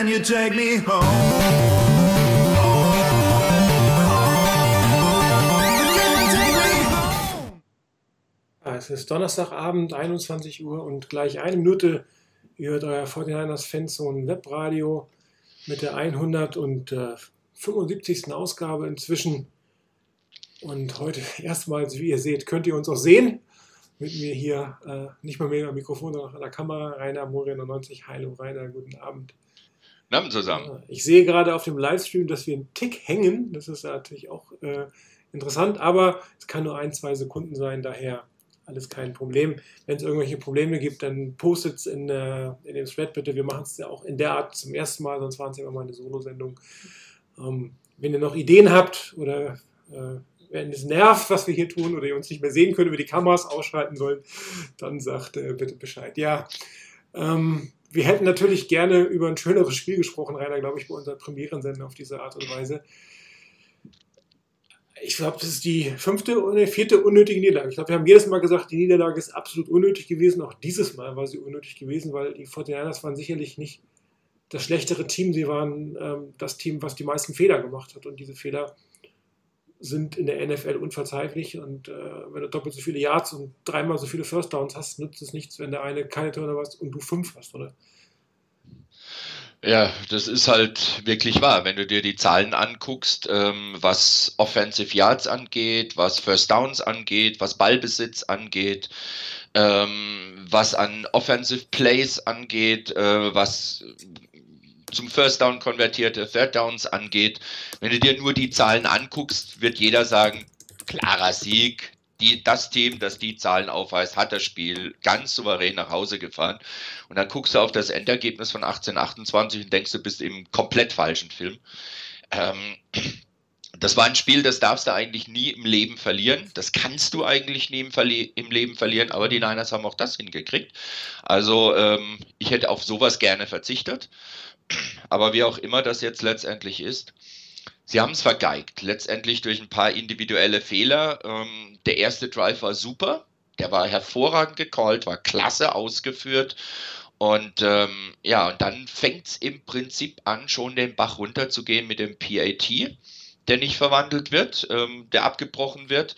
can you take me home? Ah, Es ist Donnerstagabend, 21 Uhr und gleich eine Minute. Ihr hört euer 49ers Fanzone Webradio mit der 175. Ausgabe inzwischen. Und heute erstmals, wie ihr seht, könnt ihr uns auch sehen. Mit mir hier, äh, nicht mal mehr am Mikrofon, sondern an der Kamera. Rainer Moria 90. Hallo Rainer, guten Abend. Abend zusammen. Ich sehe gerade auf dem Livestream, dass wir einen Tick hängen. Das ist natürlich auch äh, interessant, aber es kann nur ein, zwei Sekunden sein, daher alles kein Problem. Wenn es irgendwelche Probleme gibt, dann postet es in, äh, in dem Thread bitte. Wir machen es ja auch in der Art zum ersten Mal, sonst waren es ja immer mal eine Solo-Sendung. Ähm, wenn ihr noch Ideen habt oder äh, wenn es nervt, was wir hier tun oder ihr uns nicht mehr sehen könnt, über die Kameras ausschalten sollen, dann sagt äh, bitte Bescheid. Ja, ähm, wir hätten natürlich gerne über ein schöneres Spiel gesprochen, Rainer, glaube ich, bei unserer Premierensendung auf diese Art und Weise. Ich glaube, das ist die fünfte oder vierte unnötige Niederlage. Ich glaube, wir haben jedes Mal gesagt, die Niederlage ist absolut unnötig gewesen. Auch dieses Mal war sie unnötig gewesen, weil die 49ers waren sicherlich nicht das schlechtere Team. Sie waren ähm, das Team, was die meisten Fehler gemacht hat. Und diese Fehler sind in der NFL unverzeihlich. Und äh, wenn du doppelt so viele Yards und dreimal so viele First Downs hast, nützt es nichts, wenn der eine keine Turner hast und du fünf hast, oder? Ja, das ist halt wirklich wahr. Wenn du dir die Zahlen anguckst, ähm, was Offensive Yards angeht, was First Downs angeht, was Ballbesitz angeht, ähm, was an Offensive Plays angeht, äh, was zum First Down konvertierte Third Downs angeht. Wenn du dir nur die Zahlen anguckst, wird jeder sagen, klarer Sieg. Die, das Team, das die Zahlen aufweist, hat das Spiel ganz souverän nach Hause gefahren. Und dann guckst du auf das Endergebnis von 1828 und denkst, du bist im komplett falschen Film. Ähm, das war ein Spiel, das darfst du eigentlich nie im Leben verlieren. Das kannst du eigentlich nie im, Verli im Leben verlieren, aber die Niners haben auch das hingekriegt. Also ähm, ich hätte auf sowas gerne verzichtet. Aber wie auch immer das jetzt letztendlich ist, sie haben es vergeigt. Letztendlich durch ein paar individuelle Fehler. Ähm, der erste Drive war super. Der war hervorragend gecallt, war klasse ausgeführt. Und ähm, ja, und dann fängt es im Prinzip an, schon den Bach runterzugehen mit dem PAT, der nicht verwandelt wird, ähm, der abgebrochen wird.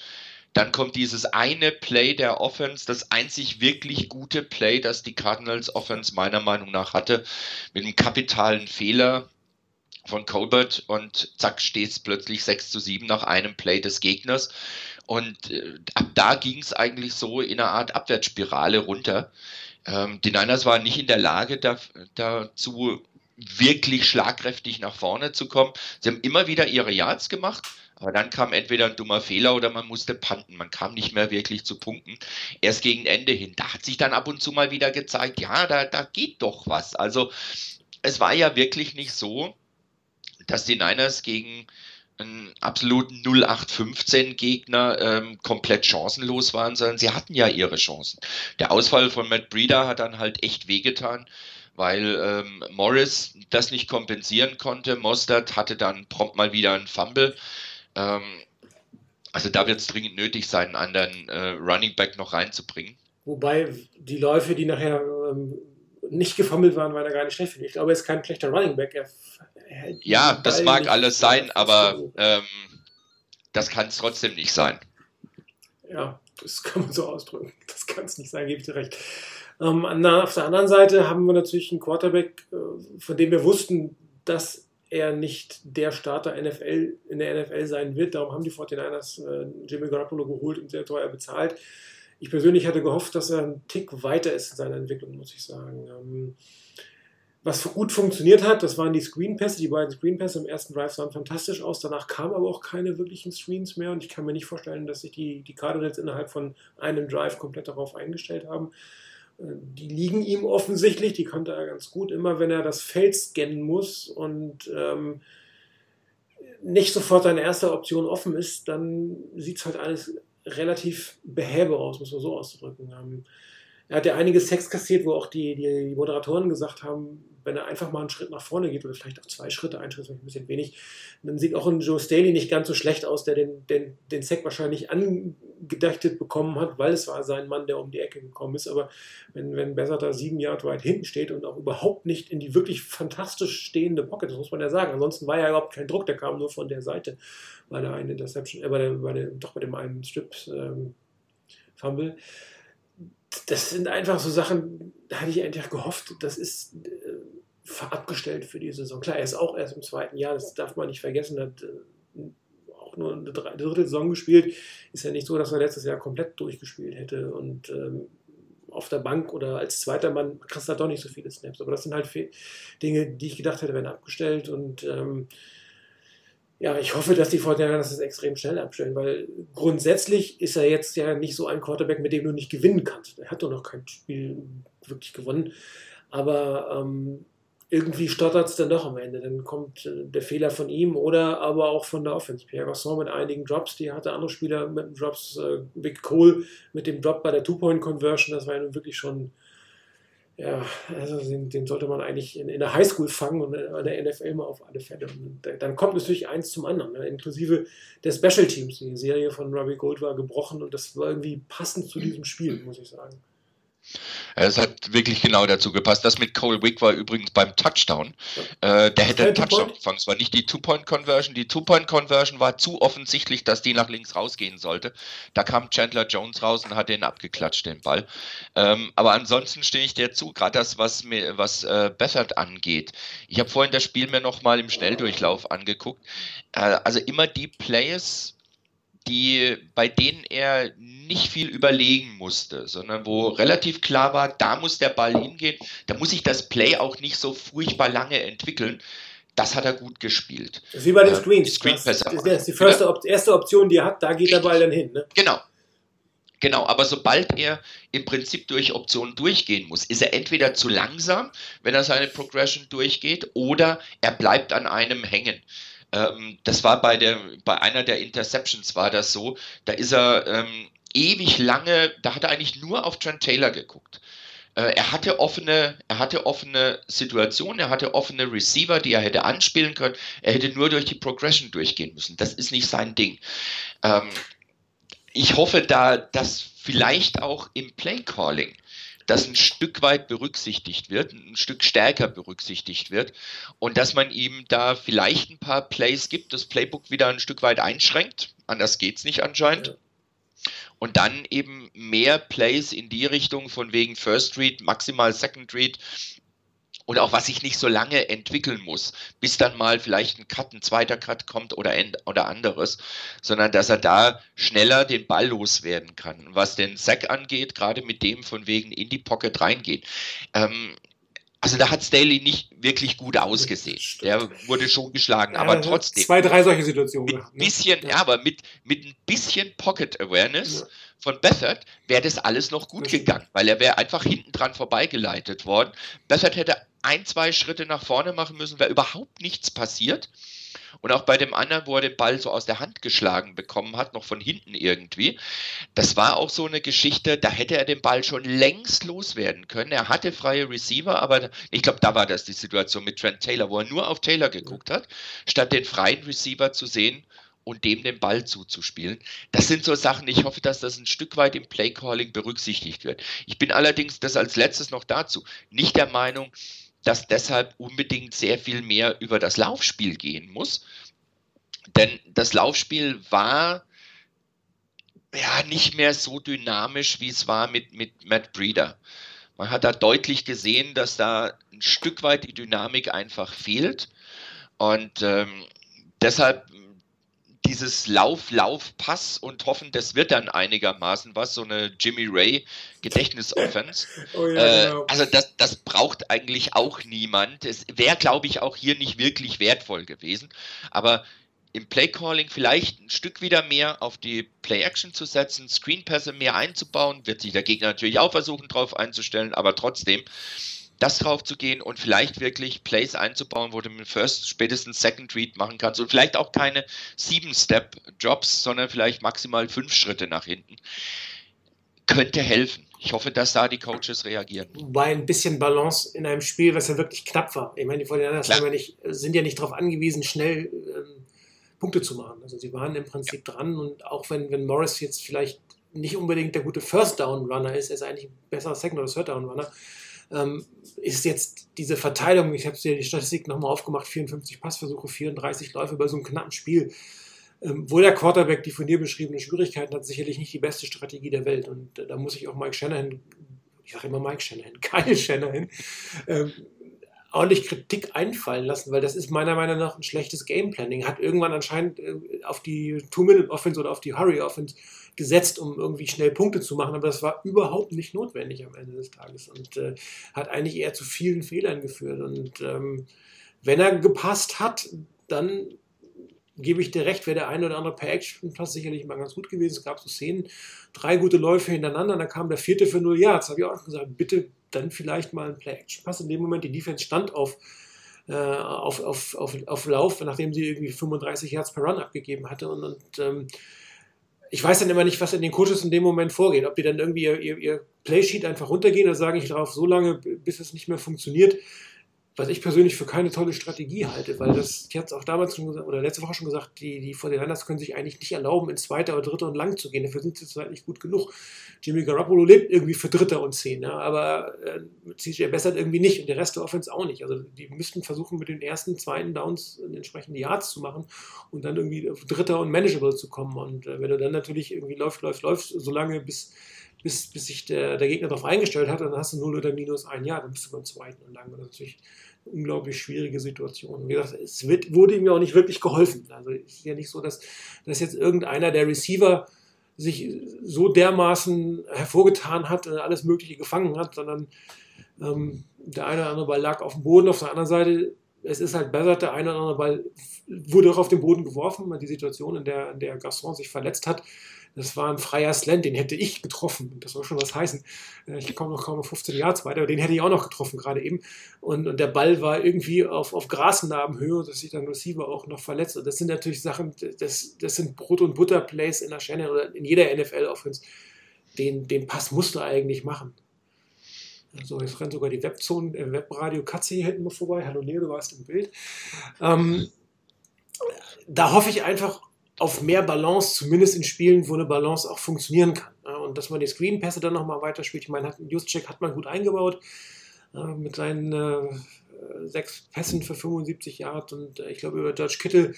Dann kommt dieses eine Play der Offense, das einzig wirklich gute Play, das die Cardinals Offense meiner Meinung nach hatte, mit einem kapitalen Fehler von Colbert und zack steht es plötzlich 6 zu 7 nach einem Play des Gegners. Und äh, ab da ging es eigentlich so in einer Art Abwärtsspirale runter. Ähm, die Niners waren nicht in der Lage, da, dazu wirklich schlagkräftig nach vorne zu kommen. Sie haben immer wieder ihre Yards gemacht, aber dann kam entweder ein dummer Fehler oder man musste panten. Man kam nicht mehr wirklich zu Punkten. Erst gegen Ende hin. Da hat sich dann ab und zu mal wieder gezeigt, ja, da, da geht doch was. Also es war ja wirklich nicht so, dass die Niners gegen einen absoluten 0815 Gegner ähm, komplett chancenlos waren, sondern sie hatten ja ihre Chancen. Der Ausfall von Matt Breeder hat dann halt echt wehgetan, weil ähm, Morris das nicht kompensieren konnte. Mostert hatte dann prompt mal wieder einen Fumble. Ähm, also da wird es dringend nötig sein, einen anderen äh, Running Back noch reinzubringen. Wobei die Läufe, die nachher ähm, nicht gefummelt waren, waren ja gar nicht schlecht. Ich glaube, er ist kein schlechter Running Back. Er, er ja, das mag alles sein, aber ähm, das kann es trotzdem nicht sein. Ja, das kann man so ausdrücken. Das kann es nicht sein, gebe ich dir recht. Ähm, auf der anderen Seite haben wir natürlich einen Quarterback, äh, von dem wir wussten, dass er nicht der Starter NFL, in der NFL sein wird. Darum haben die 49ers äh, Jimmy Garoppolo geholt und sehr teuer bezahlt. Ich persönlich hatte gehofft, dass er einen Tick weiter ist in seiner Entwicklung, muss ich sagen. Ähm, was gut funktioniert hat, das waren die Screenpässe. Die beiden Screenpässe im ersten Drive sahen fantastisch aus. Danach kamen aber auch keine wirklichen Screens mehr. Und ich kann mir nicht vorstellen, dass sich die, die Cardinals innerhalb von einem Drive komplett darauf eingestellt haben. Die liegen ihm offensichtlich, die konnte er ganz gut, immer wenn er das Feld scannen muss und ähm, nicht sofort seine erste Option offen ist, dann sieht es halt alles relativ behäbe aus, muss man so ausdrücken. Ähm, er hat ja einige Sex kassiert, wo auch die, die Moderatoren gesagt haben, wenn er einfach mal einen Schritt nach vorne geht oder vielleicht auch zwei Schritte, ein Schritt ist ein bisschen wenig, dann sieht auch ein Joe Staley nicht ganz so schlecht aus, der den, den, den Sack wahrscheinlich angedachtet bekommen hat, weil es war sein Mann, der um die Ecke gekommen ist. Aber wenn, wenn Besser sieben Jahre weit hinten steht und auch überhaupt nicht in die wirklich fantastisch stehende Pocket, das muss man ja sagen. Ansonsten war ja überhaupt kein Druck, der kam nur von der Seite bei der einen Interception, äh, bei, der, bei der, doch bei dem einen Strip ähm, Fumble das sind einfach so Sachen, da hatte ich eigentlich gehofft, das ist abgestellt für die Saison. Klar, er ist auch erst im zweiten Jahr, das darf man nicht vergessen, hat äh, auch nur eine dritte Saison gespielt. Ist ja nicht so, dass er letztes Jahr komplett durchgespielt hätte und ähm, auf der Bank oder als zweiter Mann kriegst du halt doch nicht so viele Snaps. Aber das sind halt Dinge, die ich gedacht hätte, werden abgestellt und ähm, ja, ich hoffe, dass die Fortinanders das extrem schnell abstellen, weil grundsätzlich ist er jetzt ja nicht so ein Quarterback, mit dem du nicht gewinnen kannst. Er hat doch noch kein Spiel wirklich gewonnen. Aber ähm, irgendwie stottert es dann doch am Ende. Dann kommt äh, der Fehler von ihm oder aber auch von der Offense. Pierre Gasson mit einigen Drops, die hatte andere Spieler mit Drops. Äh, Big Cole mit dem Drop bei der Two-Point-Conversion, das war ja nun wirklich schon ja, also den, den, sollte man eigentlich in, in der Highschool fangen und in der NFL mal auf alle Fälle. Und dann kommt natürlich eins zum anderen, ne? inklusive der Special Teams. Die Serie von Robbie Gold war gebrochen und das war irgendwie passend zu diesem Spiel, muss ich sagen. Es hat wirklich genau dazu gepasst. Das mit Cole Wick war übrigens beim Touchdown. Äh, der hätte einen Touchdown gefangen. Es war nicht die Two-Point-Conversion. Die Two-Point-Conversion war zu offensichtlich, dass die nach links rausgehen sollte. Da kam Chandler Jones raus und hat den abgeklatscht, den Ball. Ähm, aber ansonsten stehe ich dir zu, gerade das, was, mir, was äh, Beffert angeht. Ich habe vorhin das Spiel mir nochmal im Schnelldurchlauf angeguckt. Äh, also immer die Plays, die, bei denen er nicht viel überlegen musste, sondern wo relativ klar war, da muss der Ball hingehen, da muss sich das Play auch nicht so furchtbar lange entwickeln. Das hat er gut gespielt. Das ist wie bei den Screens. Screen das, das, ist die erste, Op erste Option, die er hat, da geht der Ball dann hin. Ne? Genau. Genau, aber sobald er im Prinzip durch Optionen durchgehen muss, ist er entweder zu langsam, wenn er seine Progression durchgeht, oder er bleibt an einem hängen. Ähm, das war bei, der, bei einer der Interceptions war das so. Da ist er ähm, ewig lange, da hat er eigentlich nur auf Trent Taylor geguckt. Äh, er hatte offene, er hatte offene Situationen, er hatte offene Receiver, die er hätte anspielen können. Er hätte nur durch die Progression durchgehen müssen. Das ist nicht sein Ding. Ähm, ich hoffe da, dass vielleicht auch im Play Calling das ein Stück weit berücksichtigt wird, ein Stück stärker berücksichtigt wird und dass man ihm da vielleicht ein paar Plays gibt, das Playbook wieder ein Stück weit einschränkt. Anders geht es nicht anscheinend. Ja. Und dann eben mehr Plays in die Richtung von wegen First Read, maximal Second Read, und auch was sich nicht so lange entwickeln muss, bis dann mal vielleicht ein Cut, ein zweiter Cut kommt oder, oder anderes, sondern dass er da schneller den Ball loswerden kann. Was den Sack angeht, gerade mit dem von wegen in die Pocket reingeht, ähm, also da hat Staley nicht wirklich gut ausgesehen. Der wurde schon geschlagen, ja, aber trotzdem. Zwei, drei solche Situationen gehabt. Ne? Bisschen, ja. ja. aber mit, mit ein bisschen Pocket Awareness ja. von Bethard wäre das alles noch gut gegangen, weil er wäre einfach hinten dran vorbeigeleitet worden. Bethard hätte ein, zwei Schritte nach vorne machen müssen, wäre überhaupt nichts passiert. Und auch bei dem anderen, wo er den Ball so aus der Hand geschlagen bekommen hat, noch von hinten irgendwie, das war auch so eine Geschichte, da hätte er den Ball schon längst loswerden können. Er hatte freie Receiver, aber ich glaube, da war das die Situation mit Trent Taylor, wo er nur auf Taylor geguckt hat, statt den freien Receiver zu sehen und dem den Ball zuzuspielen. Das sind so Sachen, ich hoffe, dass das ein Stück weit im Playcalling berücksichtigt wird. Ich bin allerdings, das als letztes noch dazu, nicht der Meinung, dass deshalb unbedingt sehr viel mehr über das Laufspiel gehen muss. Denn das Laufspiel war ja nicht mehr so dynamisch, wie es war mit, mit Matt Breeder. Man hat da deutlich gesehen, dass da ein Stück weit die Dynamik einfach fehlt. Und ähm, deshalb dieses Lauf, Lauf, Pass und hoffen, das wird dann einigermaßen was, so eine Jimmy Ray Gedächtnisoffense. oh ja, äh, genau. Also das, das braucht eigentlich auch niemand. Es wäre, glaube ich, auch hier nicht wirklich wertvoll gewesen. Aber im Playcalling vielleicht ein Stück wieder mehr auf die Play-Action zu setzen, Screenpässe mehr einzubauen, wird sich der Gegner natürlich auch versuchen, drauf einzustellen, aber trotzdem das drauf zu gehen und vielleicht wirklich Plays einzubauen, wo du mit First, spätestens Second Read machen kannst und vielleicht auch keine Sieben-Step-Jobs, sondern vielleicht maximal fünf Schritte nach hinten. Könnte helfen. ich hoffe, dass da die Coaches reagieren. Wobei ein bisschen Balance in einem Spiel, was ja wirklich knapp war. Ich meine, die 49ers ja nicht, sind ja nicht darauf angewiesen, schnell ähm, Punkte zu machen. Also sie waren im Prinzip ja. dran und auch wenn, wenn Morris jetzt vielleicht nicht unbedingt der gute First Down Runner ist, er ist eigentlich ein besserer Second oder Third Down Runner, ähm, ist jetzt diese Verteilung, ich habe dir die Statistik nochmal aufgemacht, 54 Passversuche, 34 Läufe bei so einem knappen Spiel. Ähm, wo der Quarterback die von dir beschriebenen Schwierigkeiten hat, sicherlich nicht die beste Strategie der Welt. Und äh, da muss ich auch Mike Shanahan, ich sage immer Mike Shanahan, Kyle Shanahan, ähm, ordentlich Kritik einfallen lassen, weil das ist meiner Meinung nach ein schlechtes Gameplanning. Hat irgendwann anscheinend äh, auf die Two-Minute-Offense oder auf die Hurry-Offense gesetzt, um irgendwie schnell Punkte zu machen, aber das war überhaupt nicht notwendig am Ende des Tages und äh, hat eigentlich eher zu vielen Fehlern geführt. Und ähm, wenn er gepasst hat, dann gebe ich dir recht, wäre der eine oder andere per Action Pass sicherlich mal ganz gut gewesen. Es gab so Szenen, drei gute Läufe hintereinander, dann kam der vierte für null Yards. habe ich auch gesagt, bitte dann vielleicht mal ein Play-Action-Pass. In dem Moment, die Defense stand auf, äh, auf, auf, auf, auf Lauf, nachdem sie irgendwie 35 Yards per Run abgegeben hatte. Und, und ähm, ich weiß dann immer nicht, was in den Coaches in dem Moment vorgeht. Ob die dann irgendwie ihr, ihr, ihr Playsheet einfach runtergehen oder sagen, ich darauf so lange, bis es nicht mehr funktioniert was ich persönlich für keine tolle Strategie halte, weil das, ich hatte es auch damals schon gesagt, oder letzte Woche schon gesagt, die, die Fortinanders können sich eigentlich nicht erlauben, in zweiter oder dritter und lang zu gehen. Dafür sind sie zwar nicht gut genug. Jimmy Garoppolo lebt irgendwie für dritter und zehn, ja, aber äh, CJ bessert irgendwie nicht und der Rest der Offense auch nicht. Also die müssten versuchen, mit den ersten, zweiten Downs entsprechende Yards zu machen und dann irgendwie dritter und manageable zu kommen. Und äh, wenn du dann natürlich irgendwie läuft, läuft, läuft, solange bis bis, bis sich der, der Gegner darauf eingestellt hat, dann hast du 0 oder minus ein Jahr, dann bist du beim zweiten und lang. Das ist natürlich eine unglaublich schwierige Situation. Wie gesagt, es wird, wurde ihm ja auch nicht wirklich geholfen. Also es ist ja nicht so, dass, dass jetzt irgendeiner der Receiver sich so dermaßen hervorgetan hat, alles Mögliche gefangen hat, sondern ähm, der eine oder andere Ball lag auf dem Boden. Auf der anderen Seite, es ist halt besser, der eine oder andere Ball wurde auch auf den Boden geworfen. Die Situation, in der, in der Gaston sich verletzt hat, das war ein freier Slant, den hätte ich getroffen. Das soll schon was heißen. Äh, ich komme noch kaum noch 15 Yards weiter, aber den hätte ich auch noch getroffen, gerade eben. Und, und der Ball war irgendwie auf, auf Grasnarbenhöhe, dass sich dann Receiver auch noch verletzt. Und das sind natürlich Sachen, das, das sind Brot- und Butter-Plays in der Channel oder in jeder NFL-Offense. Den, den Pass musst du eigentlich machen. So, jetzt rennt sogar die Webzone, äh, Webradio Katze hier hinten vorbei. Hallo Leo, du warst im Bild. Ähm, da hoffe ich einfach auf mehr Balance, zumindest in Spielen, wo eine Balance auch funktionieren kann. Und dass man die Screenpässe dann nochmal weiterspielt. Ich meine, hat, Juszczyk hat man gut eingebaut mit seinen äh, sechs Pässen für 75 Yard. Und äh, ich glaube, über George Kittle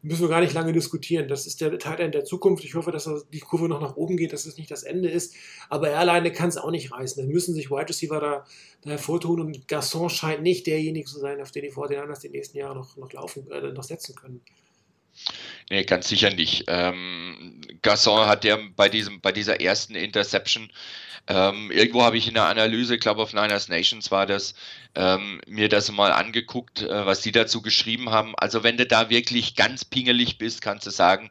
müssen wir gar nicht lange diskutieren. Das ist der Teil der Zukunft. Ich hoffe, dass die Kurve noch nach oben geht, dass es nicht das Ende ist. Aber er alleine kann es auch nicht reißen. Da müssen sich Wide Receiver da, da hervortun. Und Gasson scheint nicht derjenige zu sein, auf den die Fortinanders die nächsten Jahre noch, noch laufen, äh, noch setzen können. Nee, ganz sicher nicht. Ähm, Gasson hat ja bei, diesem, bei dieser ersten Interception, ähm, irgendwo habe ich in der Analyse, glaube auf Niners Nations war das, ähm, mir das mal angeguckt, äh, was die dazu geschrieben haben. Also wenn du da wirklich ganz pingelig bist, kannst du sagen,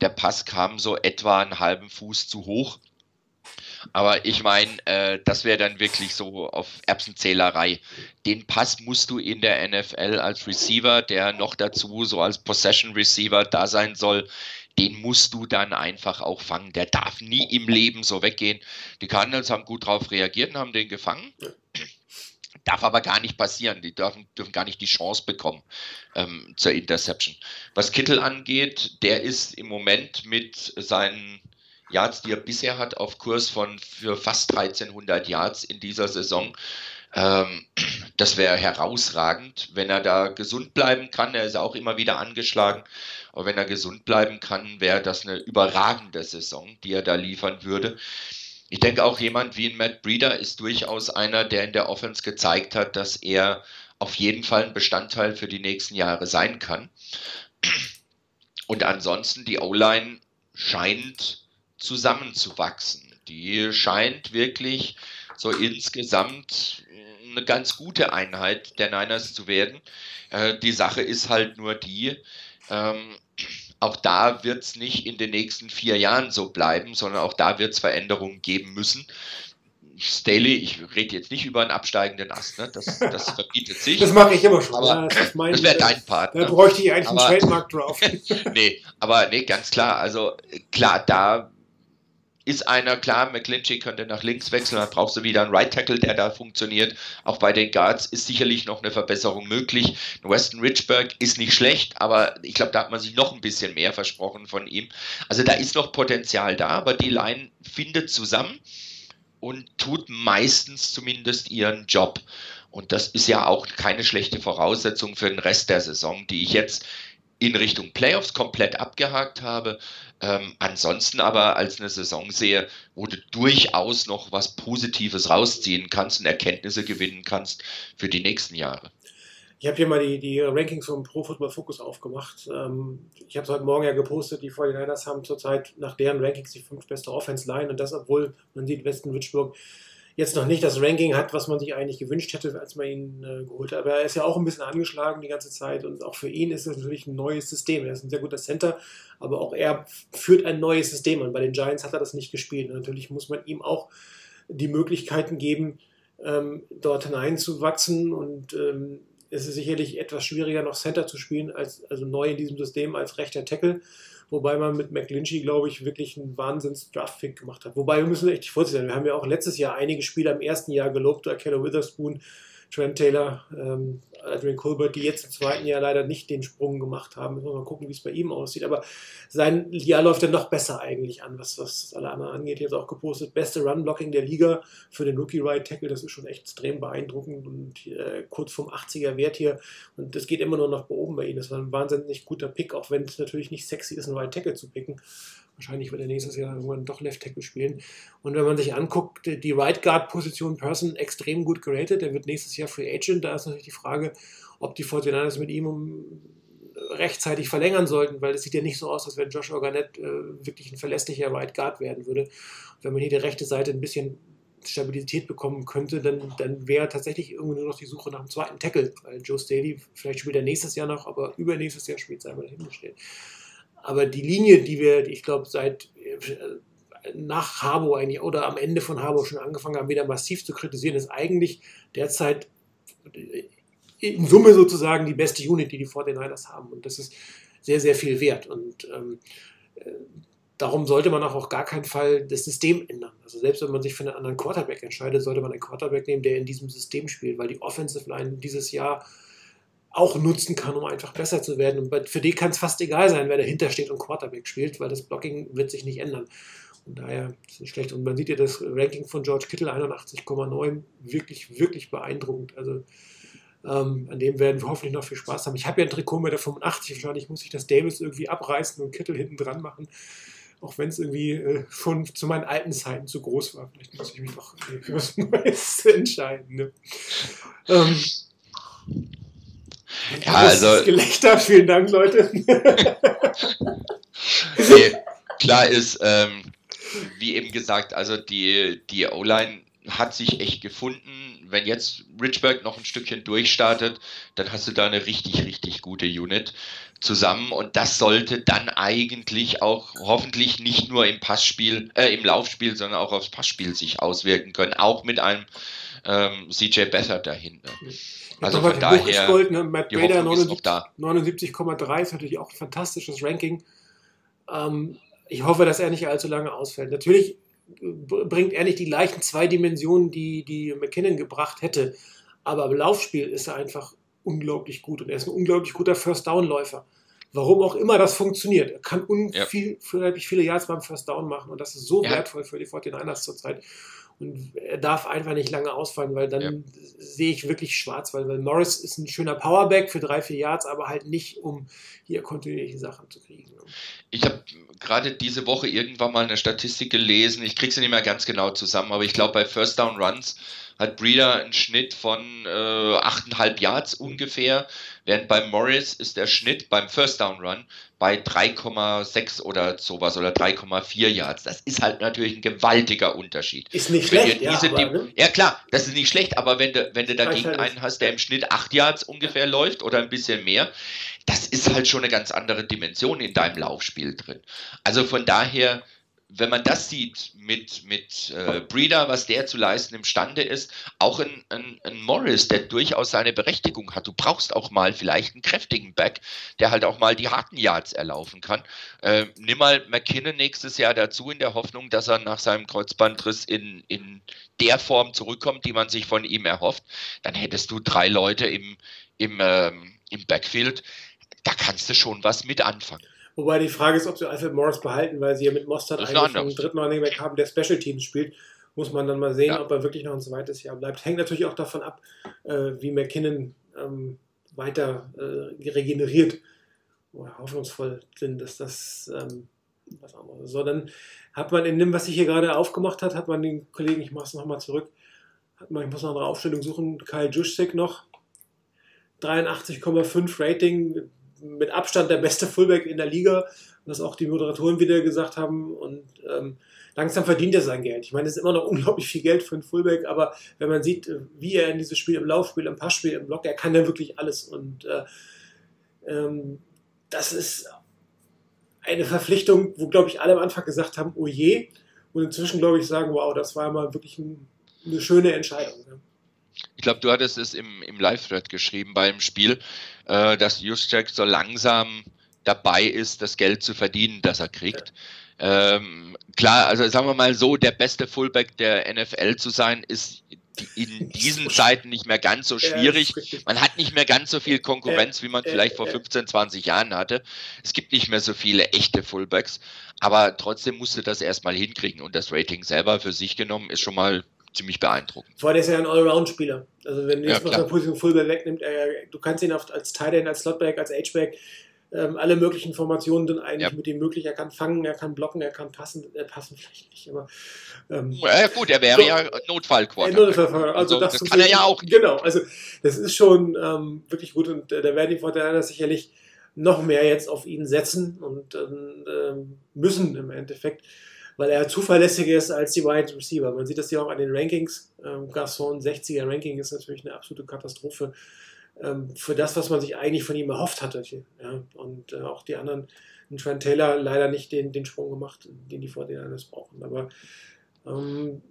der Pass kam so etwa einen halben Fuß zu hoch. Aber ich meine, äh, das wäre dann wirklich so auf Erbsenzählerei. Den Pass musst du in der NFL als Receiver, der noch dazu so als Possession Receiver da sein soll, den musst du dann einfach auch fangen. Der darf nie im Leben so weggehen. Die Cardinals haben gut darauf reagiert und haben den gefangen. Darf aber gar nicht passieren. Die dürfen, dürfen gar nicht die Chance bekommen ähm, zur Interception. Was Kittel angeht, der ist im Moment mit seinen Yards, die er bisher hat, auf Kurs von für fast 1300 Yards in dieser Saison. Ähm, das wäre herausragend, wenn er da gesund bleiben kann. Er ist auch immer wieder angeschlagen. Aber wenn er gesund bleiben kann, wäre das eine überragende Saison, die er da liefern würde. Ich denke auch jemand wie ein Matt Breeder ist durchaus einer, der in der Offense gezeigt hat, dass er auf jeden Fall ein Bestandteil für die nächsten Jahre sein kann. Und ansonsten die O-Line scheint zusammenzuwachsen. Die scheint wirklich so insgesamt eine ganz gute Einheit der Niners zu werden. Äh, die Sache ist halt nur die, ähm, auch da wird es nicht in den nächsten vier Jahren so bleiben, sondern auch da wird es Veränderungen geben müssen. Staley, ich rede jetzt nicht über einen absteigenden Ast, ne? das, das verbietet sich. Das mache ich immer schon. Aber das, das wäre dein Part. Da ne? bräuchte ich eigentlich aber, einen Trademark drauf. nee, aber nee, ganz klar. Also klar, da ist einer, klar, McClinchy könnte nach links wechseln, dann brauchst du wieder einen Right Tackle, der da funktioniert. Auch bei den Guards ist sicherlich noch eine Verbesserung möglich. Weston Richburg ist nicht schlecht, aber ich glaube, da hat man sich noch ein bisschen mehr versprochen von ihm. Also da ist noch Potenzial da, aber die Line findet zusammen und tut meistens zumindest ihren Job. Und das ist ja auch keine schlechte Voraussetzung für den Rest der Saison, die ich jetzt in Richtung Playoffs komplett abgehakt habe. Ähm, ansonsten aber als eine Saison sehe, wo du durchaus noch was Positives rausziehen kannst und Erkenntnisse gewinnen kannst für die nächsten Jahre. Ich habe hier mal die, die Rankings vom Pro Football Focus aufgemacht. Ähm, ich habe es heute Morgen ja gepostet, die 49ers haben zurzeit nach deren Rankings die fünf beste Offense-Line und das, obwohl man sieht, Westen Richburg jetzt noch nicht das Ranking hat, was man sich eigentlich gewünscht hätte, als man ihn äh, geholt hat. Aber er ist ja auch ein bisschen angeschlagen die ganze Zeit und auch für ihn ist es natürlich ein neues System. Er ist ein sehr guter Center, aber auch er führt ein neues System und bei den Giants hat er das nicht gespielt. Und natürlich muss man ihm auch die Möglichkeiten geben, ähm, dort hineinzuwachsen und ähm, es ist sicherlich etwas schwieriger, noch Center zu spielen, als, also neu in diesem System als rechter Tackle. Wobei man mit McGlinchey, glaube ich, wirklich einen Wahnsinns-Draft-Pick gemacht hat. Wobei wir müssen echt vorsichtig sein. Wir haben ja auch letztes Jahr einige Spieler im ersten Jahr gelobt, Keller Witherspoon, Trent Taylor, ähm, Adrian Colbert, die jetzt im zweiten Jahr leider nicht den Sprung gemacht haben. Müssen wir mal gucken, wie es bei ihm aussieht. Aber sein Jahr läuft dann noch besser eigentlich an, was, was alle anderen angeht. Jetzt auch gepostet, beste Run-Blocking der Liga für den Rookie-Right-Tackle. Das ist schon echt extrem beeindruckend und äh, kurz vom 80er-Wert hier. Und das geht immer nur nach oben bei ihm. Das war ein wahnsinnig guter Pick, auch wenn es natürlich nicht sexy ist, einen Right-Tackle zu picken. Wahrscheinlich wird er nächstes Jahr irgendwann doch Left Tackle spielen. Und wenn man sich anguckt, die Right Guard Position Person extrem gut geratet. Der wird nächstes Jahr Free Agent. Da ist natürlich die Frage, ob die 49ers mit ihm rechtzeitig verlängern sollten, weil es sieht ja nicht so aus, als wenn Joshua Garnett äh, wirklich ein verlässlicher Right Guard werden würde. wenn man hier die rechte Seite ein bisschen Stabilität bekommen könnte, dann, dann wäre tatsächlich irgendwo nur noch die Suche nach einem zweiten Tackle, weil Joe Staley, vielleicht spielt er nächstes Jahr noch, aber übernächstes Jahr spielt es einmal dahingestellt. Aber die Linie, die wir, ich glaube, seit äh, nach Harbo eigentlich oder am Ende von Harbo schon angefangen haben, wieder massiv zu kritisieren, ist eigentlich derzeit äh, in Summe sozusagen die beste Unit, die die 49ers haben. Und das ist sehr, sehr viel wert. Und ähm, äh, darum sollte man auch auf gar keinen Fall das System ändern. Also selbst wenn man sich für einen anderen Quarterback entscheidet, sollte man einen Quarterback nehmen, der in diesem System spielt, weil die Offensive Line dieses Jahr auch nutzen kann, um einfach besser zu werden. Und für die kann es fast egal sein, wer dahinter steht und Quarterback spielt, weil das Blocking wird sich nicht ändern. Und daher ist es nicht schlecht. Und man sieht ja das Ranking von George Kittle 81,9 wirklich, wirklich beeindruckend. Also ähm, an dem werden wir hoffentlich noch viel Spaß haben. Ich habe ja ein Trikot mit der 85, wahrscheinlich muss ich das Davis irgendwie abreißen und Kittel hinten dran machen. Auch wenn es irgendwie äh, schon zu meinen alten Zeiten zu groß war. Vielleicht muss ich mich doch für was Neues entscheiden. Ne? Ähm, ja, also. Gelächter, vielen Dank, Leute. nee, klar ist, ähm, wie eben gesagt, also die, die O-Line hat sich echt gefunden. Wenn jetzt Richburg noch ein Stückchen durchstartet, dann hast du da eine richtig, richtig gute Unit zusammen und das sollte dann eigentlich auch hoffentlich nicht nur im Passspiel, äh, im Laufspiel, sondern auch aufs Passspiel sich auswirken können, auch mit einem ähm, CJ Better dahinter. Also von daher, Gold, ne? Matt Bader 79,3 ist natürlich auch ein fantastisches Ranking. Ähm, ich hoffe, dass er nicht allzu lange ausfällt. Natürlich bringt er nicht die gleichen zwei Dimensionen, die, die McKinnon gebracht hätte. Aber im Laufspiel ist er einfach unglaublich gut und er ist ein unglaublich guter First-Down-Läufer. Warum auch immer das funktioniert. Er kann unviel, ja. viele Yards beim First Down machen und das ist so ja. wertvoll für die 49ers zurzeit. Und er darf einfach nicht lange ausfallen, weil dann ja. sehe ich wirklich schwarz, weil, weil Morris ist ein schöner Powerback für drei, vier Yards, aber halt nicht, um hier kontinuierliche Sachen zu kriegen. Ich habe gerade diese Woche irgendwann mal eine Statistik gelesen, ich kriege sie nicht mehr ganz genau zusammen, aber ich glaube bei First Down Runs hat Breeder einen Schnitt von äh, 8,5 Yards ungefähr, während bei Morris ist der Schnitt beim First Down Run bei 3,6 oder sowas oder 3,4 Yards. Das ist halt natürlich ein gewaltiger Unterschied. Ist nicht wenn schlecht, ja, aber, ne? ja klar, das ist nicht schlecht, aber wenn du, wenn du dagegen halt einen hast, der im Schnitt 8 Yards ungefähr läuft oder ein bisschen mehr, das ist halt schon eine ganz andere Dimension in deinem Laufspiel drin. Also von daher wenn man das sieht mit, mit äh, Breeder, was der zu leisten imstande ist, auch ein, ein, ein, Morris, der durchaus seine Berechtigung hat. Du brauchst auch mal vielleicht einen kräftigen Back, der halt auch mal die harten Yards erlaufen kann. Äh, nimm mal McKinnon nächstes Jahr dazu in der Hoffnung, dass er nach seinem Kreuzbandriss in, in der Form zurückkommt, die man sich von ihm erhofft. Dann hättest du drei Leute im, im, ähm, im Backfield. Da kannst du schon was mit anfangen. Wobei die Frage ist, ob sie Alfred Morris behalten, weil sie ja mit Mostert eigentlich einen dritten Running Back haben, der Special Teams spielt. Muss man dann mal sehen, ja. ob er wirklich noch ein zweites Jahr bleibt. Hängt natürlich auch davon ab, äh, wie McKinnon ähm, weiter äh, regeneriert. Oder hoffnungsvoll sind, dass das ähm, was anderes. So, dann hat man in dem, was sich hier gerade aufgemacht hat, hat man den Kollegen, ich mache es nochmal zurück, hat man, ich muss noch eine Aufstellung suchen, Kyle Juszczyk noch, 83,5 Rating, mit Abstand der beste Fullback in der Liga, was auch die Moderatoren wieder gesagt haben. Und ähm, langsam verdient er sein Geld. Ich meine, es ist immer noch unglaublich viel Geld für einen Fullback, aber wenn man sieht, äh, wie er in dieses Spiel, im Laufspiel, im Passspiel, im Block, er kann ja wirklich alles. Und äh, ähm, das ist eine Verpflichtung, wo, glaube ich, alle am Anfang gesagt haben, oh je. Und inzwischen, glaube ich, sagen, wow, das war mal wirklich ein, eine schöne Entscheidung. Ich glaube, du hattest es im, im Live-Thread geschrieben beim Spiel, äh, dass Juszczyk so langsam dabei ist, das Geld zu verdienen, das er kriegt. Ja. Ähm, klar, also sagen wir mal so, der beste Fullback der NFL zu sein, ist in diesen Zeiten nicht mehr ganz so schwierig. Man hat nicht mehr ganz so viel Konkurrenz, wie man vielleicht vor 15, 20 Jahren hatte. Es gibt nicht mehr so viele echte Fullbacks, aber trotzdem musste das erstmal hinkriegen und das Rating selber für sich genommen ist schon mal ziemlich beeindruckend. Vor allem ist er ja ein Allround-Spieler. Also wenn du jetzt ja, der Position Fullback wegnimmt, äh, du kannst ihn oft als Tight End, als Slotback, als H-Back, ähm, alle möglichen Formationen sind eigentlich ja. mit ihm möglich. Er kann fangen, er kann blocken, er kann passen, er passen vielleicht nicht, aber ähm, ja, gut, er wäre so, ja Notfallquarter. Notfall, also, also das, kann er ja auch. Genau, also das ist schon ähm, wirklich gut und äh, da werden die Vorteile sicherlich noch mehr jetzt auf ihn setzen und äh, müssen im Endeffekt weil er zuverlässiger ist als die Wide Receiver. Man sieht das ja auch an den Rankings. Ähm, Garçon 60er Ranking ist natürlich eine absolute Katastrophe ähm, für das, was man sich eigentlich von ihm erhofft hatte. Ja? Und äh, auch die anderen, Trent Taylor leider nicht den, den Sprung gemacht, den die vor den anderen brauchen. Aber ähm,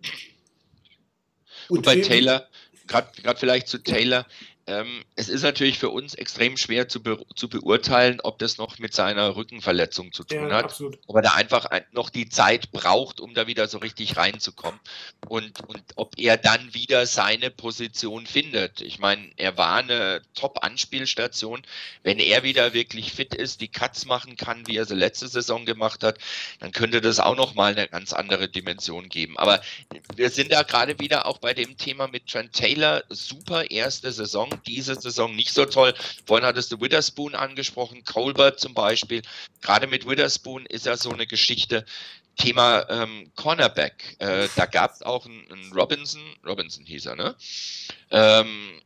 und bei Taylor, gerade vielleicht zu Taylor, ähm, es ist natürlich für uns extrem schwer zu, be zu beurteilen, ob das noch mit seiner Rückenverletzung zu tun ja, hat. Absolut. Ob er da einfach noch die Zeit braucht, um da wieder so richtig reinzukommen. Und, und ob er dann wieder seine Position findet. Ich meine, er war eine Top-Anspielstation. Wenn er wieder wirklich fit ist, die Cuts machen kann, wie er sie letzte Saison gemacht hat, dann könnte das auch nochmal eine ganz andere Dimension geben. Aber wir sind da gerade wieder auch bei dem Thema mit Trent Taylor. Super erste Saison diese Saison nicht so toll. Vorhin hattest du Witherspoon angesprochen, Colbert zum Beispiel. Gerade mit Witherspoon ist ja so eine Geschichte. Thema ähm, Cornerback. Äh, da gab es auch einen, einen, Robinson, Robinson hieß er, ne? Ähm,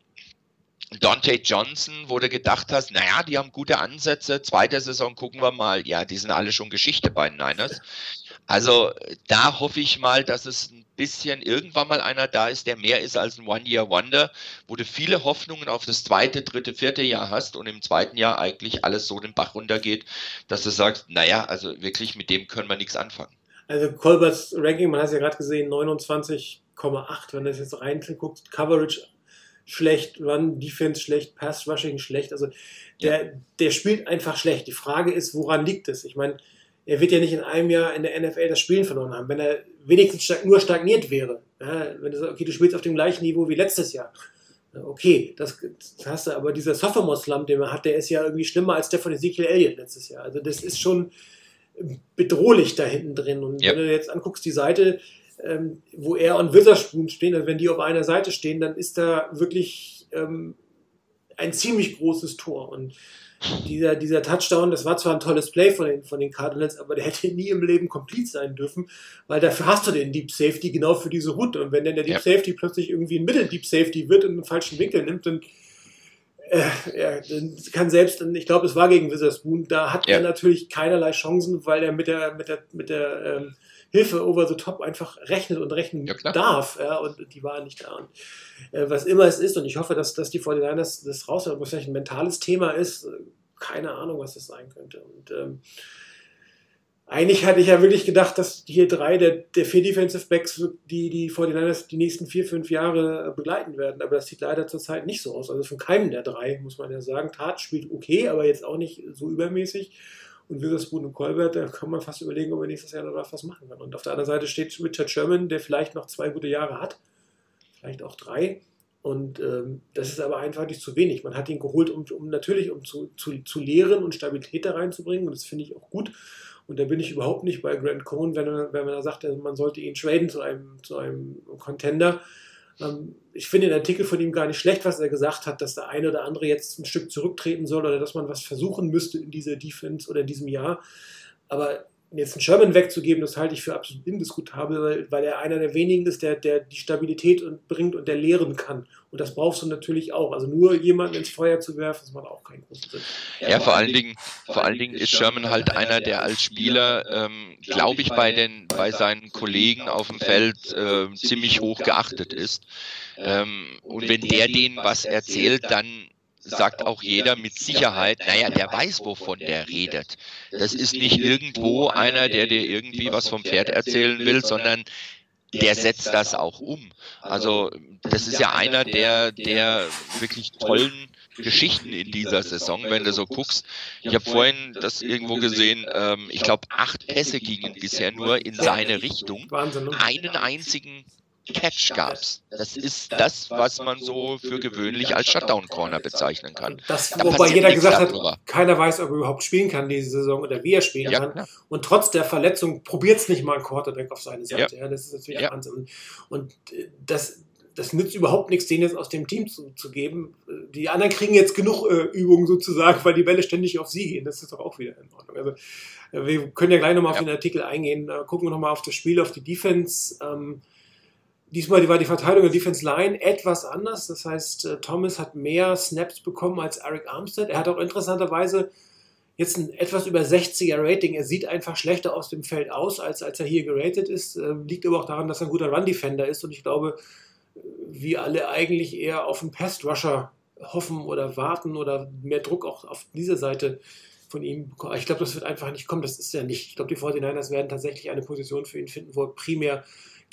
Dante Johnson, wo du gedacht hast, naja, die haben gute Ansätze, zweite Saison gucken wir mal. Ja, die sind alle schon Geschichte bei den Niners. Also da hoffe ich mal, dass es ein bisschen irgendwann mal einer da ist, der mehr ist als ein One-Year-Wonder, wo du viele Hoffnungen auf das zweite, dritte, vierte Jahr hast und im zweiten Jahr eigentlich alles so den Bach runtergeht, dass du sagst, naja, also wirklich mit dem können wir nichts anfangen. Also Colberts Ranking, man hat es ja gerade gesehen, 29,8, wenn du das jetzt reinguckst, Coverage schlecht, Run Defense schlecht, Pass Rushing schlecht. Also der, ja. der spielt einfach schlecht. Die Frage ist, woran liegt es? Ich meine, er wird ja nicht in einem Jahr in der NFL das Spielen verloren haben, wenn er wenigstens nur stagniert wäre. Ja, wenn du sagst, okay, du spielst auf dem gleichen Niveau wie letztes Jahr. Okay, das, das hast du, aber dieser Sophomore-Slump, den man hat, der ist ja irgendwie schlimmer als der von Ezekiel Elliott letztes Jahr. Also das ist schon bedrohlich da hinten drin. Und yep. wenn du jetzt anguckst, die Seite, ähm, wo er und Witherspoon stehen, also wenn die auf einer Seite stehen, dann ist da wirklich ähm, ein ziemlich großes Tor. Und dieser, dieser Touchdown, das war zwar ein tolles Play von den, von den Cardinals, aber der hätte nie im Leben komplett sein dürfen, weil dafür hast du den Deep Safety genau für diese Route. Und wenn dann der Deep ja. Safety plötzlich irgendwie ein Mittel Deep Safety wird und einen falschen Winkel nimmt, dann, äh, ja, dann kann selbst, ich glaube, es war gegen Witherspoon, da hat ja. er natürlich keinerlei Chancen, weil er mit der, mit der, mit der ähm, Hilfe over the top einfach rechnet und rechnen ja, darf. Ja, und die waren nicht da. Und, äh, was immer es ist, und ich hoffe, dass, dass die 49ers das raushören, was vielleicht ein mentales Thema ist, keine Ahnung, was das sein könnte. Und ähm, eigentlich hatte ich ja wirklich gedacht, dass hier drei der, der vier Defensive Backs, die die 49ers die nächsten vier, fünf Jahre begleiten werden. Aber das sieht leider zurzeit nicht so aus. Also von keinem der drei, muss man ja sagen. Tat spielt okay, aber jetzt auch nicht so übermäßig. Und Witherspoon und Colbert, da kann man fast überlegen, ob er nächstes Jahr noch was machen kann. Und auf der anderen Seite steht Richard Sherman, der vielleicht noch zwei gute Jahre hat. Vielleicht auch drei. Und ähm, das ist aber einfach nicht zu wenig. Man hat ihn geholt, um, um natürlich um zu, zu, zu lehren und Stabilität da reinzubringen. Und das finde ich auch gut. Und da bin ich überhaupt nicht bei Grant Cohn, wenn, wenn man da sagt, man sollte ihn traden zu einem, zu einem Contender. Ähm, ich finde den Artikel von ihm gar nicht schlecht, was er gesagt hat, dass der eine oder andere jetzt ein Stück zurücktreten soll oder dass man was versuchen müsste in dieser Defense oder in diesem Jahr. Aber jetzt einen Sherman wegzugeben, das halte ich für absolut indiskutabel, weil, weil er einer der wenigen ist, der, der die Stabilität und, bringt und der lehren kann. Und das brauchst du natürlich auch. Also nur jemanden ins Feuer zu werfen, das macht auch keinen großen Sinn. Ja, vor allen Dingen, vor allen Dingen ist Sherman halt einer, der als Spieler, ähm, glaube ich, bei den, bei seinen Kollegen auf dem Feld äh, ziemlich hoch geachtet ist. Ähm, und wenn der denen was erzählt, dann sagt auch jeder mit Sicherheit, naja, der weiß, wovon der redet. Das ist nicht irgendwo einer, der dir irgendwie was vom Pferd erzählen will, sondern der setzt das auch um. Also das ist ja einer der, der wirklich tollen Geschichten in dieser Saison, wenn du so guckst. Ich habe vorhin das irgendwo gesehen, ähm, ich glaube, acht Pässe gingen bisher nur in seine Richtung. Ne? Einen einzigen Catch gab's. Das ist das, was man so für gewöhnlich als Shutdown-Corner bezeichnen kann. Das, da wobei jeder gesagt hat, darüber. keiner weiß, ob er überhaupt spielen kann diese Saison oder wie er spielen ja, kann. Ja. Und trotz der Verletzung probiert es nicht mal ein Quarterback auf seine Seite. Ja. das ist natürlich ja. Wahnsinn. Und, und äh, das, das nützt überhaupt nichts, den jetzt aus dem Team zu, zu geben. Die anderen kriegen jetzt genug äh, Übungen sozusagen, weil die Bälle ständig auf sie gehen. Das ist doch auch wieder in Ordnung. Also, äh, wir können ja gleich nochmal ja. auf den Artikel eingehen. Äh, gucken wir nochmal auf das Spiel, auf die Defense. Ähm, Diesmal war die Verteilung der Defense Line etwas anders. Das heißt, äh, Thomas hat mehr Snaps bekommen als Eric Armstead. Er hat auch interessanterweise jetzt ein etwas über 60er Rating. Er sieht einfach schlechter aus dem Feld aus, als, als er hier geratet ist. Äh, liegt aber auch daran, dass er ein guter Run-Defender ist. Und ich glaube, wir alle eigentlich eher auf einen Pass-Rusher hoffen oder warten oder mehr Druck auch auf dieser Seite von ihm bekommen. Ich glaube, das wird einfach nicht kommen. Das ist ja nicht. Ich glaube, die 49ers werden tatsächlich eine Position für ihn finden, wo er primär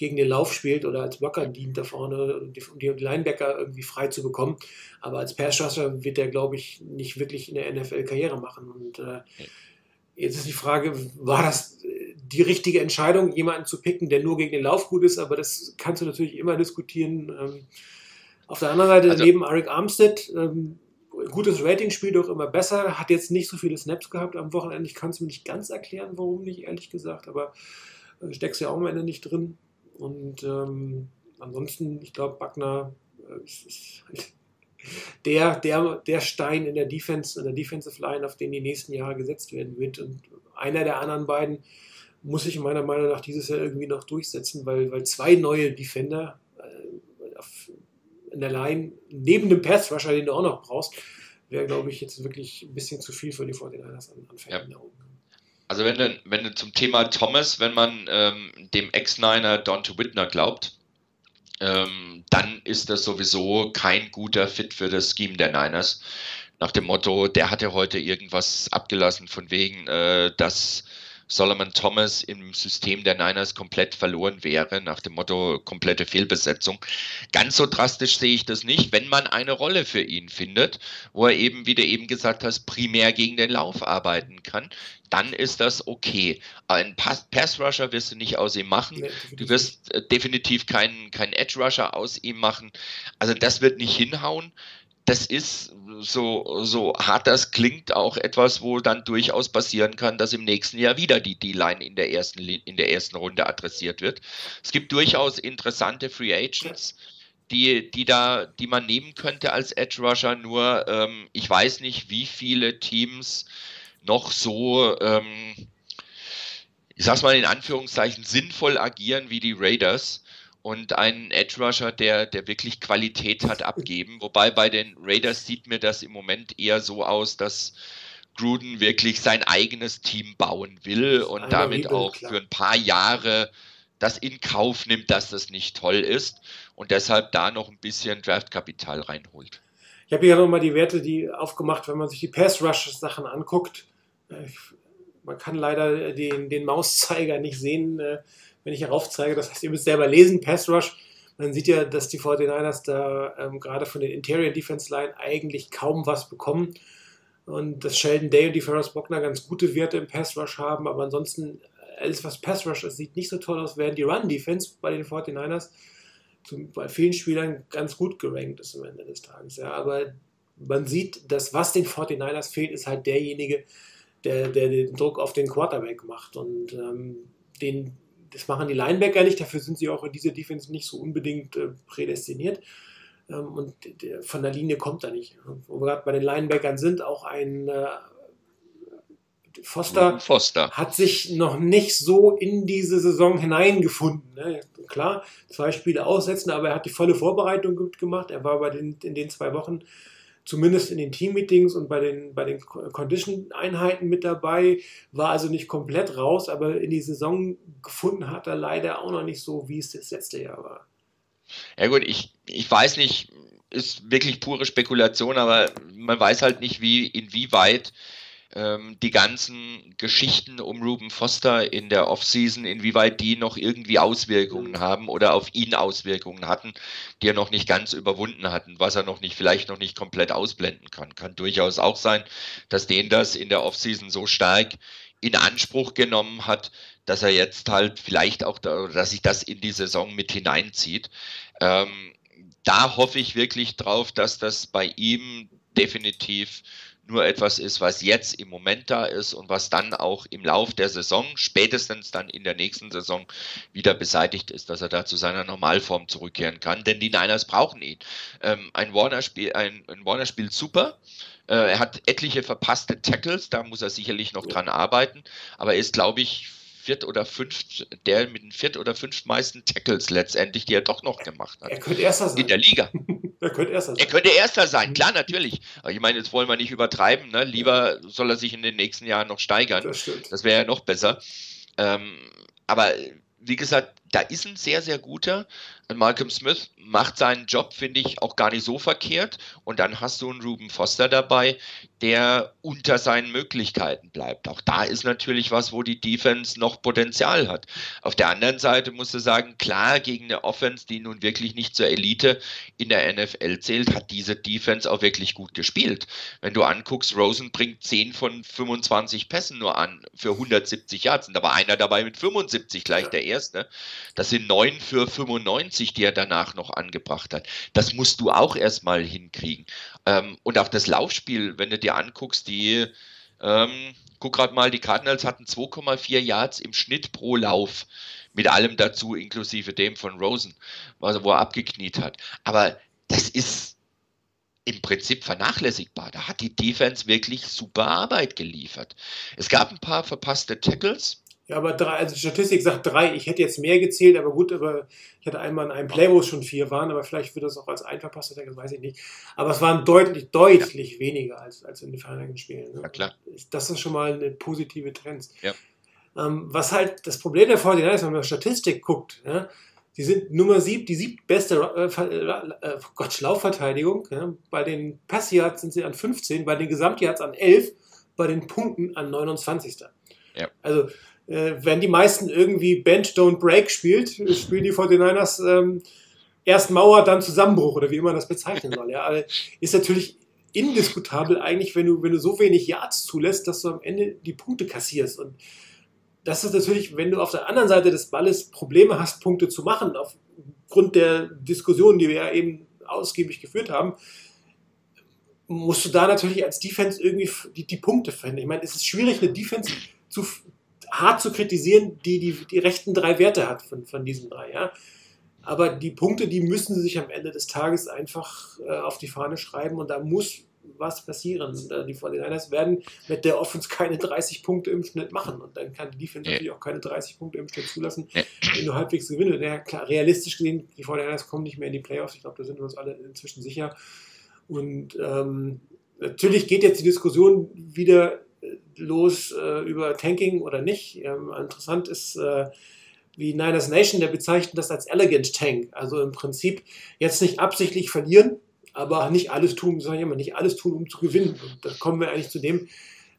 gegen den Lauf spielt oder als Blocker dient da vorne, um die, Linebacker irgendwie frei zu bekommen. Aber als Passer wird er, glaube ich, nicht wirklich in der NFL Karriere machen. Und äh, jetzt ist die Frage, war das äh, die richtige Entscheidung, jemanden zu picken, der nur gegen den Lauf gut ist? Aber das kannst du natürlich immer diskutieren. Ähm, auf der anderen Seite also, neben Arik Armstead, ähm, gutes Rating, spielt auch immer besser, hat jetzt nicht so viele Snaps gehabt am Wochenende. Ich kann es mir nicht ganz erklären, warum nicht, ehrlich gesagt, aber äh, steckst ja auch am Ende nicht drin. Und ähm, ansonsten, ich glaube, Wagner äh, ist, der, der, der Stein in der Defense, in der Defensive Line, auf den die nächsten Jahre gesetzt werden wird. Und einer der anderen beiden muss sich meiner Meinung nach dieses Jahr irgendwie noch durchsetzen, weil, weil zwei neue Defender äh, auf, in der Line, neben dem Pass Rusher, den du auch noch brauchst, wäre, glaube ich, jetzt wirklich ein bisschen zu viel für die 49ers an, an Fällen ja. da oben. Also wenn du, wenn du zum Thema Thomas, wenn man ähm, dem Ex-Niner Dante Whitner glaubt, ähm, dann ist das sowieso kein guter Fit für das Scheme der Niners. Nach dem Motto, der hatte heute irgendwas abgelassen von wegen, äh, dass Solomon Thomas im System der Niners komplett verloren wäre, nach dem Motto komplette Fehlbesetzung. Ganz so drastisch sehe ich das nicht, wenn man eine Rolle für ihn findet, wo er eben, wie du eben gesagt hast, primär gegen den Lauf arbeiten kann, dann ist das okay. Ein Pass-Rusher wirst du nicht aus ihm machen. du wirst äh, definitiv keinen, keinen Edge-Rusher aus ihm machen. Also das wird nicht hinhauen das ist, so, so hart das klingt, auch etwas, wo dann durchaus passieren kann, dass im nächsten Jahr wieder die D-Line in, der ersten, in der ersten Runde adressiert wird. Es gibt durchaus interessante Free Agents. Die, die da, die man nehmen könnte als Edge Rusher, nur ähm, ich weiß nicht, wie viele Teams noch so, ähm, ich sag's mal in Anführungszeichen, sinnvoll agieren wie die Raiders und einen Edge Rusher, der, der wirklich Qualität hat, abgeben. Wobei bei den Raiders sieht mir das im Moment eher so aus, dass Gruden wirklich sein eigenes Team bauen will und damit auch für ein paar Jahre das in Kauf nimmt, dass das nicht toll ist und deshalb da noch ein bisschen Draftkapital reinholt. Ich habe hier nochmal die Werte, die aufgemacht, wenn man sich die Pass Rush Sachen anguckt. man kann leider den, den Mauszeiger nicht sehen, äh, wenn ich herauf zeige. Das heißt, ihr müsst selber lesen, Pass Rush. Man sieht ja, dass die 49ers da ähm, gerade von den Interior Defense Line eigentlich kaum was bekommen. Und dass Sheldon Day und die Ferris Bockner ganz gute Werte im Pass Rush haben, aber ansonsten alles, was Pass Rush ist, sieht nicht so toll aus, während die Run Defense bei den 49ers zum, bei vielen Spielern ganz gut gerankt ist am Ende des Tages. Ja. Aber man sieht, dass was den 49ers fehlt, ist halt derjenige, der, der den Druck auf den Quarterback macht. Und ähm, den, das machen die Linebacker nicht, dafür sind sie auch in dieser Defense nicht so unbedingt äh, prädestiniert. Ähm, und der, von der Linie kommt er nicht. Wo wir gerade bei den Linebackern sind, auch ein äh, Foster, Foster, hat sich noch nicht so in diese Saison hineingefunden. Ne? Klar, zwei Spiele aussetzen, aber er hat die volle Vorbereitung gut gemacht. Er war bei den, in den zwei Wochen zumindest in den Teammeetings und bei den, bei den Condition-Einheiten mit dabei, war also nicht komplett raus, aber in die Saison gefunden hat er leider auch noch nicht so, wie es das letzte Jahr war. Ja gut, ich, ich weiß nicht, ist wirklich pure Spekulation, aber man weiß halt nicht, wie, inwieweit ähm, die ganzen Geschichten um Ruben Foster in der Offseason, inwieweit die noch irgendwie Auswirkungen haben oder auf ihn Auswirkungen hatten, die er noch nicht ganz überwunden hatten, was er noch nicht, vielleicht noch nicht komplett ausblenden kann. Kann durchaus auch sein, dass den das in der Offseason so stark in Anspruch genommen hat, dass er jetzt halt vielleicht auch, da, dass sich das in die Saison mit hineinzieht. Ähm, da hoffe ich wirklich drauf, dass das bei ihm definitiv nur etwas ist, was jetzt im Moment da ist und was dann auch im Lauf der Saison, spätestens dann in der nächsten Saison, wieder beseitigt ist, dass er da zu seiner Normalform zurückkehren kann. Denn die Niners brauchen ihn. Ähm, ein Warner, spiel, ein, ein Warner spielt super. Äh, er hat etliche verpasste Tackles, da muss er sicherlich noch dran arbeiten, aber er ist, glaube ich, viert oder fünft, der mit den viert oder fünft meisten Tackles letztendlich, die er doch noch gemacht hat. Er könnte erster sein. In der Liga. er könnte erster sein. Er könnte erster sein, klar, natürlich. Aber ich meine, jetzt wollen wir nicht übertreiben. Ne? Lieber soll er sich in den nächsten Jahren noch steigern. Das stimmt. Das wäre ja noch besser. Ähm, aber wie gesagt, da ist ein sehr, sehr guter. Malcolm Smith macht seinen Job, finde ich, auch gar nicht so verkehrt. Und dann hast du einen Ruben Foster dabei, der unter seinen Möglichkeiten bleibt. Auch da ist natürlich was, wo die Defense noch Potenzial hat. Auf der anderen Seite musst du sagen, klar, gegen eine Offense, die nun wirklich nicht zur Elite in der NFL zählt, hat diese Defense auch wirklich gut gespielt. Wenn du anguckst, Rosen bringt 10 von 25 Pässen nur an für 170 Yards. Und da war einer dabei mit 75, gleich der erste. Das sind 9 für 95, die er danach noch angebracht hat. Das musst du auch erstmal hinkriegen. Ähm, und auch das Laufspiel, wenn du dir anguckst, die, ähm, guck gerade mal, die Cardinals hatten 2,4 Yards im Schnitt pro Lauf. Mit allem dazu, inklusive dem von Rosen, wo er abgekniet hat. Aber das ist im Prinzip vernachlässigbar. Da hat die Defense wirklich super Arbeit geliefert. Es gab ein paar verpasste Tackles. Ja, aber drei, also die Statistik sagt drei. Ich hätte jetzt mehr gezählt, aber gut, aber ich hatte einmal in einem Play, wo es schon vier waren, aber vielleicht wird das auch als ein verpasster Tackle, weiß ich nicht. Aber es waren deutlich, deutlich ja. weniger als, als in den vergangenen Spielen. Ne? Ja, klar. Das ist schon mal eine positive Trend. Ja. Ähm, was halt das Problem der 49 ist, wenn man Statistik guckt, ja, die sind Nummer sieb, die siebbeste äh, äh, Gott, Laufverteidigung. Ja. Bei den Passyards sind sie an 15, bei den Gesamtyards an 11, bei den Punkten an 29. Ja. Also äh, wenn die meisten irgendwie Bend, Don't Break spielt, spielen die 49ers ähm, erst Mauer, dann Zusammenbruch oder wie immer das bezeichnen soll. Ja, aber ist natürlich indiskutabel eigentlich, wenn du, wenn du so wenig Yards zulässt, dass du am Ende die Punkte kassierst. Und das ist natürlich, wenn du auf der anderen Seite des Balles Probleme hast, Punkte zu machen, aufgrund der Diskussion, die wir ja eben ausgiebig geführt haben, musst du da natürlich als Defense irgendwie die, die Punkte finden. Ich meine, es ist schwierig, eine Defense zu, hart zu kritisieren, die die, die rechten drei Werte hat von, von diesen drei. Ja? Aber die Punkte, die müssen sie sich am Ende des Tages einfach äh, auf die Fahne schreiben und da muss was passieren. Und, äh, die 49ers werden mit der Offense keine 30 Punkte im Schnitt machen und dann kann die Defense ja. natürlich auch keine 30 Punkte im Schnitt zulassen, ja. wenn du halbwegs gewinnst. Ja, klar, realistisch gesehen, die 49ers kommen nicht mehr in die Playoffs. Ich glaube, da sind wir uns alle inzwischen sicher. Und ähm, natürlich geht jetzt die Diskussion wieder los äh, über Tanking oder nicht. Ähm, interessant ist, äh, wie Niners Nation, der bezeichnet das als Elegant Tank. Also im Prinzip jetzt nicht absichtlich verlieren, aber nicht alles tun, sondern immer nicht alles tun, um zu gewinnen. Und da kommen wir eigentlich zu dem,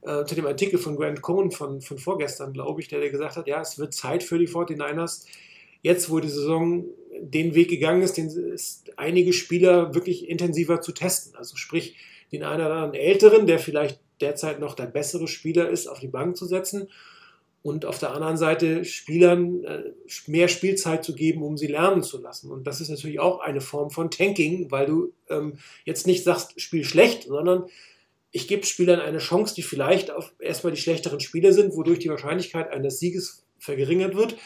äh, zu dem Artikel von Grant Cohn von, von vorgestern, glaube ich, der, der gesagt hat, ja, es wird Zeit für die 49ers, jetzt wo die Saison den Weg gegangen ist, den ist einige Spieler wirklich intensiver zu testen. Also sprich, den einen oder anderen Älteren, der vielleicht derzeit noch der bessere Spieler ist, auf die Bank zu setzen und auf der anderen Seite Spielern äh, mehr Spielzeit zu geben, um sie lernen zu lassen. Und das ist natürlich auch eine Form von Tanking, weil du ähm, jetzt nicht sagst, spiel schlecht, sondern ich gebe Spielern eine Chance, die vielleicht auf erstmal die schlechteren Spieler sind, wodurch die Wahrscheinlichkeit eines Sieges verringert wird,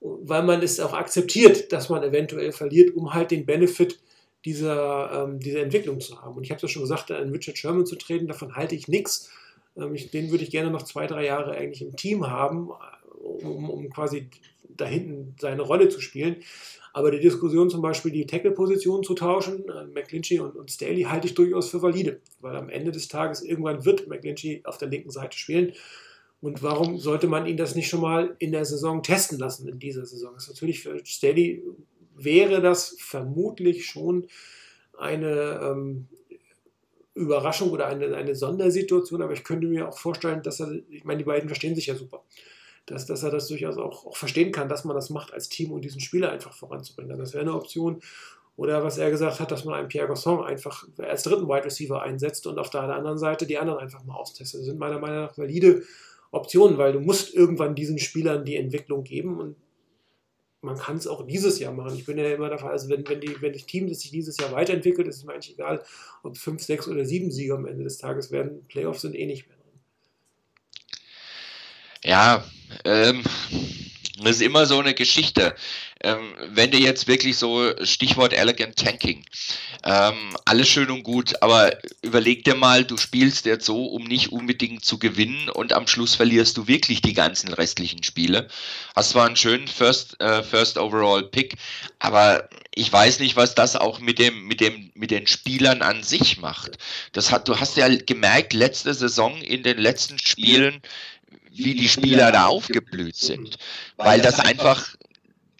weil man es auch akzeptiert, dass man eventuell verliert, um halt den Benefit dieser, ähm, dieser Entwicklung zu haben. Und ich habe es ja schon gesagt, an Richard Sherman zu treten, davon halte ich nichts. Ähm, den würde ich gerne noch zwei, drei Jahre eigentlich im Team haben, um, um quasi da hinten seine Rolle zu spielen. Aber die Diskussion zum Beispiel, die Tackle-Position zu tauschen, äh, McClinchy und, und Staley, halte ich durchaus für valide, weil am Ende des Tages irgendwann wird McClinchy auf der linken Seite spielen. Und warum sollte man ihn das nicht schon mal in der Saison testen lassen, in dieser Saison? Das ist natürlich für Staley wäre das vermutlich schon eine ähm, Überraschung oder eine, eine Sondersituation, aber ich könnte mir auch vorstellen, dass er, ich meine, die beiden verstehen sich ja super dass, dass er das durchaus auch, auch verstehen kann, dass man das macht als Team und diesen Spieler einfach voranzubringen. Also das wäre eine Option. Oder was er gesagt hat, dass man einen Pierre Gasson einfach als dritten Wide Receiver einsetzt und auf der anderen Seite die anderen einfach mal austestet. Das sind meiner Meinung nach valide Optionen, weil du musst irgendwann diesen Spielern die Entwicklung geben und man kann es auch dieses Jahr machen. Ich bin ja immer davon, also wenn, wenn, die, wenn das Team das sich dieses Jahr weiterentwickelt, ist es mir eigentlich egal, ob fünf, sechs oder sieben Sieger am Ende des Tages werden. Playoffs sind eh nicht mehr drin. Ja, ähm, das ist immer so eine Geschichte. Ähm, wenn du jetzt wirklich so, Stichwort Elegant Tanking, ähm, alles schön und gut, aber überleg dir mal, du spielst jetzt so, um nicht unbedingt zu gewinnen und am Schluss verlierst du wirklich die ganzen restlichen Spiele. Hast zwar einen schönen First, äh, First Overall Pick, aber ich weiß nicht, was das auch mit dem, mit dem, mit den Spielern an sich macht. Das hat, du hast ja gemerkt, letzte Saison in den letzten Spielen, wie die Spieler da aufgeblüht sind, weil das einfach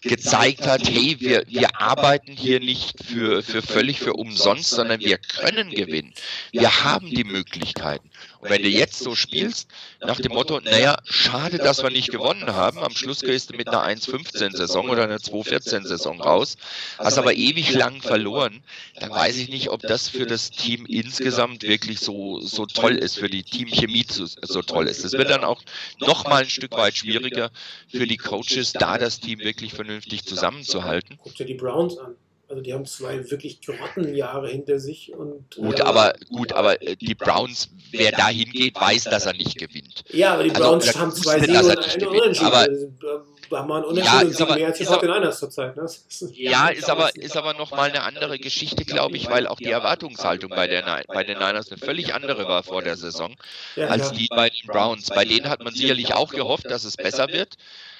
gezeigt hat, hey, wir, wir arbeiten hier nicht für, für völlig für umsonst, sondern wir können gewinnen. Wir haben die Möglichkeiten. Und wenn du jetzt so spielst, nach dem Motto, naja, schade, dass wir nicht gewonnen haben, am Schluss gehst du mit einer 1-15-Saison oder einer 2-14-Saison raus, hast aber ewig lang verloren, dann weiß ich nicht, ob das für das Team insgesamt wirklich so, so toll ist, für die Teamchemie so, so toll ist. Es wird dann auch noch mal ein Stück weit schwieriger für die Coaches, da das Team wirklich vernünftig zusammenzuhalten. Guck dir die Browns an. Also die haben zwei wirklich Grottenjahre hinter sich und gut, äh, aber gut, aber äh, die Browns, wer da hingeht, weiß, dass er nicht gewinnt. Ja, aber die also, Browns also, haben zwei Siege und eine Unentschieden. Aber, also, da haben wir einen Unentschieden ja, ist aber, mehr als die Fortinanders zurzeit. Ne? Ja, ist aber, ist aber nochmal eine andere Geschichte, glaube ich, weil auch die Erwartungshaltung bei, der, bei den Niners eine völlig andere war vor der Saison, ja, als die bei den Browns. Bei denen hat man sicherlich auch gehofft, dass es besser wird.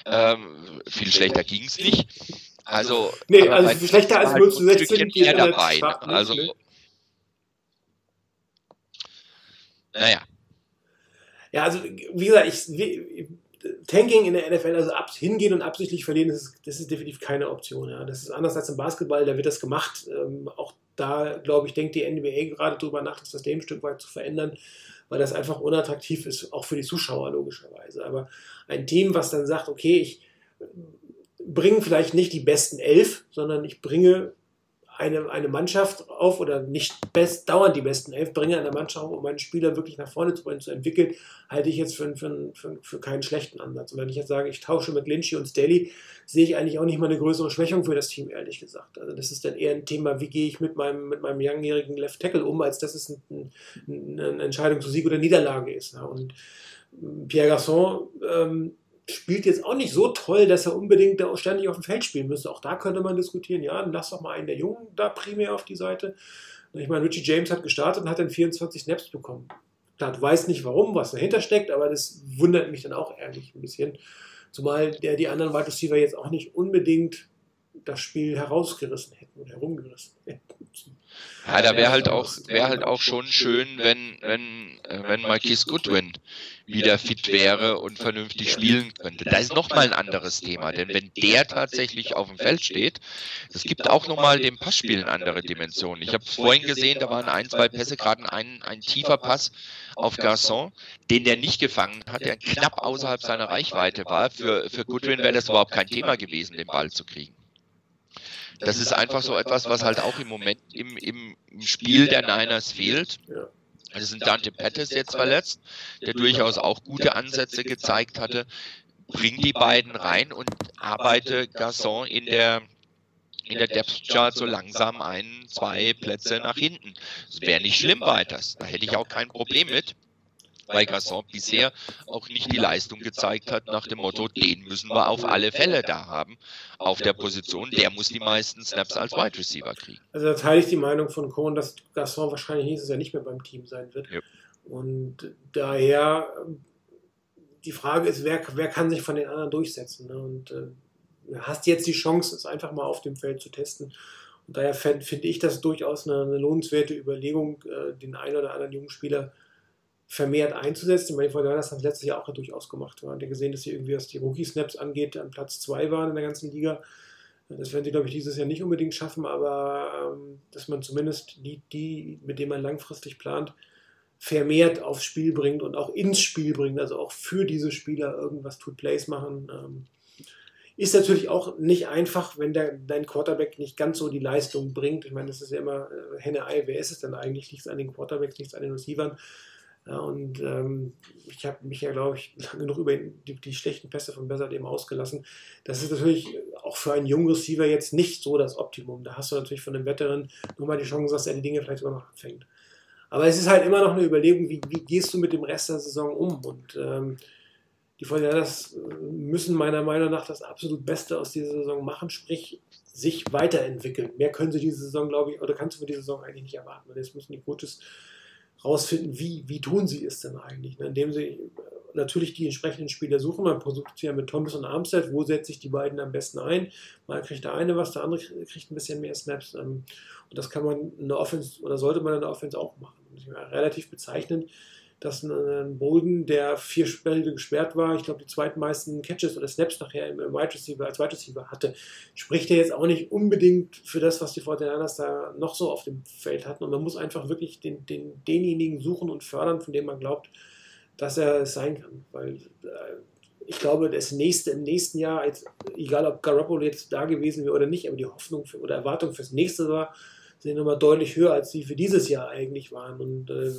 Ähm, viel schlechter ging es nicht. Also, nee, also schlechter als 0 zu 16 geht er dabei. Ne? Also, naja. Ja, also wie gesagt, ich, wie, Tanking in der NFL, also ab, hingehen und absichtlich verlieren, das ist, das ist definitiv keine Option. Ja. Das ist anders als im Basketball, da wird das gemacht. Ähm, auch da, glaube ich, denkt die NBA gerade drüber nach, das System ein Stück weit zu verändern, weil das einfach unattraktiv ist, auch für die Zuschauer logischerweise. Aber ein Team, was dann sagt, okay, ich bringe vielleicht nicht die besten elf, sondern ich bringe eine, eine Mannschaft auf oder nicht best, dauernd die besten elf, bringe eine Mannschaft auf, um meinen Spieler wirklich nach vorne zu zu entwickeln, halte ich jetzt für, für, für, für keinen schlechten Ansatz. Und wenn ich jetzt sage, ich tausche mit Lynchy und Staley, sehe ich eigentlich auch nicht mal eine größere Schwächung für das Team, ehrlich gesagt. Also das ist dann eher ein Thema, wie gehe ich mit meinem, mit meinem langjährigen Left Tackle um, als dass es ein, ein, eine Entscheidung zu Sieg oder Niederlage ist. Und Pierre Gasson ähm, spielt jetzt auch nicht so toll, dass er unbedingt da ständig auf dem Feld spielen müsste. Auch da könnte man diskutieren, ja, dann lass doch mal einen der Jungen da primär auf die Seite. Ich meine, Richie James hat gestartet und hat dann 24 Snaps bekommen. Klar, du weißt nicht warum, was dahinter steckt, aber das wundert mich dann auch ehrlich ein bisschen. Zumal der die anderen Wide Receiver jetzt auch nicht unbedingt das Spiel herausgerissen hätten oder herumgerissen hätten. Ja, da wäre halt auch, wäre halt auch schon schön, wenn, wenn, äh, wenn Marquis Goodwin wieder fit wäre und vernünftig spielen könnte. Da ist nochmal ein anderes Thema, denn wenn der tatsächlich auf dem Feld steht, es gibt auch nochmal dem Passspiel eine andere Dimension. Ich habe vorhin gesehen, da waren ein, zwei Pässe, gerade ein, ein tiefer Pass auf Garçon, den der nicht gefangen hat, der knapp außerhalb seiner Reichweite war. Für, für Goodwin wäre das überhaupt kein Thema gewesen, den Ball zu kriegen. Das ist einfach so etwas, was halt auch im Moment im, im, Spiel der Niners fehlt. Es sind Dante Pettis jetzt verletzt, der durchaus auch gute Ansätze gezeigt hatte. Bring die beiden rein und arbeite Gasson in der in der Depth Chart so langsam ein, zwei Plätze nach hinten. Das wäre nicht schlimm weiters. Da hätte ich auch kein Problem mit weil Gasson bisher auch nicht die Leistung gezeigt hat nach dem Motto, den müssen wir auf alle Fälle da haben auf der Position, der muss die meisten Snaps als Wide Receiver kriegen. Also da teile ich die Meinung von Cohen, dass Gasson wahrscheinlich nächstes Jahr nicht mehr beim Team sein wird. Ja. Und daher die Frage ist, wer, wer kann sich von den anderen durchsetzen? Ne? Und äh, hast jetzt die Chance, es einfach mal auf dem Feld zu testen. Und daher finde ich das durchaus eine, eine lohnenswerte Überlegung, äh, den einen oder anderen jungen Spieler vermehrt einzusetzen. Ich meine, die Fortinanders haben es letztes Jahr auch durchaus gemacht. Man hat ja gesehen, dass sie irgendwie, was die Rookie-Snaps angeht, an Platz 2 waren in der ganzen Liga. Das werden sie, glaube ich, dieses Jahr nicht unbedingt schaffen, aber ähm, dass man zumindest die, die, mit denen man langfristig plant, vermehrt aufs Spiel bringt und auch ins Spiel bringt, also auch für diese Spieler irgendwas tut Plays machen. Ähm, ist natürlich auch nicht einfach, wenn der, dein Quarterback nicht ganz so die Leistung bringt. Ich meine, das ist ja immer äh, Henne-Ei, wer ist es denn eigentlich? Es an den Quarterbacks, es an den Receivern? Ja, und ähm, ich habe mich ja, glaube ich, lange genug über die, die, schlechten Pässe von Bessert eben ausgelassen. Das ist natürlich auch für einen jungen Receiver jetzt nicht so das Optimum. Da hast du natürlich von einem Veteran nur mal die Chance, dass er die Dinge vielleicht sogar noch anfängt. Aber es ist halt immer noch eine Überlegung, wie, wie gehst du mit dem Rest der Saison um? Und ähm, die Fortinanders müssen meiner Meinung nach das absolut Beste aus dieser Saison machen, sprich sich weiterentwickeln. Mehr können sie diese Saison, glaube ich, oder kannst du für diese Saison eigentlich nicht erwarten. Weil jetzt müssen die Coaches rausfinden, wie, wie tun sie es denn eigentlich, ne? indem sie äh, natürlich die entsprechenden Spieler suchen. Man versucht ja mit Thomas und Armstead, wo setze ich die beiden am besten ein. Mal kriegt der eine was, der andere kriegt ein bisschen mehr Snaps. Ähm, und das kann man in der Offense oder sollte man in der Offense auch machen. Relativ bezeichnend, dass ein Bolden, der vier Spiele gesperrt war, ich glaube die zweitmeisten Catches oder Snaps nachher im Wide Receiver, als Wide Receiver hatte, spricht er jetzt auch nicht unbedingt für das, was die Fortinanders da noch so auf dem Feld hatten. Und man muss einfach wirklich den, den, denjenigen suchen und fördern, von dem man glaubt, dass er es sein kann. Weil äh, ich glaube, das nächste im nächsten Jahr, als, egal ob Garoppolo jetzt da gewesen wäre oder nicht, aber die Hoffnung für, oder Erwartung fürs nächste Jahr sind nochmal deutlich höher, als sie für dieses Jahr eigentlich waren. Und äh,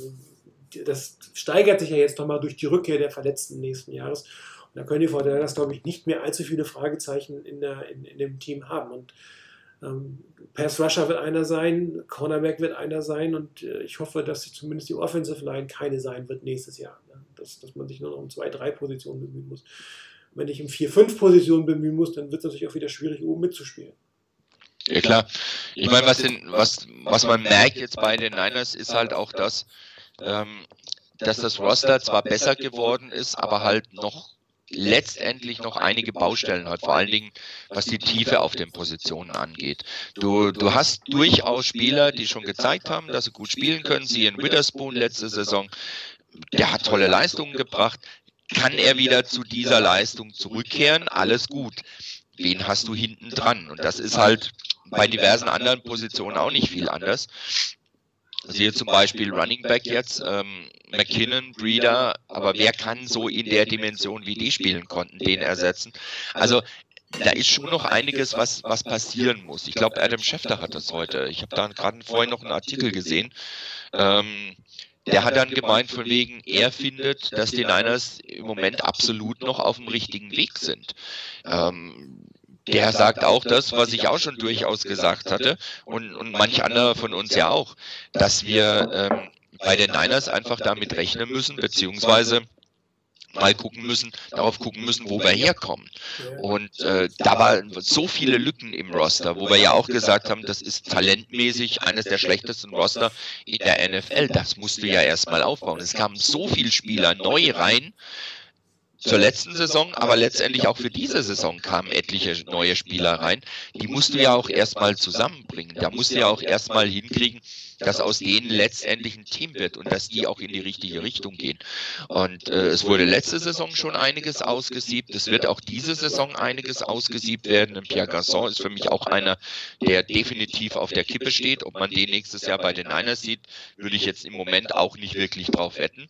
das steigert sich ja jetzt nochmal durch die Rückkehr der Verletzten nächsten Jahres. Und da können die Fortinanders, glaube ich, nicht mehr allzu viele Fragezeichen in, der, in, in dem Team haben. Und ähm, Pass Rusher wird einer sein, Cornerback wird einer sein und äh, ich hoffe, dass sich zumindest die Offensive Line keine sein wird nächstes Jahr. Ne? Dass, dass man sich nur noch um zwei, drei Positionen bemühen muss. wenn ich um vier, fünf Positionen bemühen muss, dann wird es natürlich auch wieder schwierig, oben mitzuspielen. Ja klar. Ich meine, was, was, was man merkt jetzt bei den Niners ist halt auch das, ähm, dass das Roster zwar besser geworden ist, aber halt noch letztendlich noch einige Baustellen hat, vor allen Dingen was die Tiefe auf den Positionen angeht. Du, du hast durchaus Spieler, die schon gezeigt haben, dass sie gut spielen können. Sie in Witherspoon letzte Saison, der hat tolle Leistungen gebracht. Kann er wieder zu dieser Leistung zurückkehren? Alles gut. Wen hast du hinten dran? Und das ist halt bei diversen anderen Positionen auch nicht viel anders. Siehe zum Beispiel Running Back jetzt, ähm, McKinnon, Breeder, aber wer kann so in der Dimension, wie die spielen konnten, den ersetzen? Also da ist schon noch einiges, was, was passieren muss. Ich glaube, Adam Schefter hat das heute. Ich habe da gerade vorhin noch einen Artikel gesehen. Ähm, der hat dann gemeint, von wegen, er findet, dass die Niners im Moment absolut noch auf dem richtigen Weg sind. Ähm, der sagt auch das, was ich auch schon durchaus gesagt hatte und, und manch anderer von uns ja auch, dass wir ähm, bei den Niners einfach damit rechnen müssen, beziehungsweise mal gucken müssen, darauf gucken müssen, wo wir herkommen. Und äh, da waren so viele Lücken im Roster, wo wir ja auch gesagt haben, das ist talentmäßig eines der schlechtesten Roster in der NFL. Das musst du ja erstmal aufbauen. Es kamen so viele Spieler neu rein, zur letzten Saison, aber letztendlich auch für diese Saison kamen etliche neue Spieler rein. Die musst du ja auch erstmal zusammenbringen. Da musst du ja auch erstmal hinkriegen, dass aus denen letztendlich ein Team wird und dass die auch in die richtige Richtung gehen. Und äh, es wurde letzte Saison schon einiges ausgesiebt. Es wird auch diese Saison einiges ausgesiebt werden. Und Pierre Garçon ist für mich auch einer, der definitiv auf der Kippe steht. Ob man den nächstes Jahr bei den Niners sieht, würde ich jetzt im Moment auch nicht wirklich drauf wetten.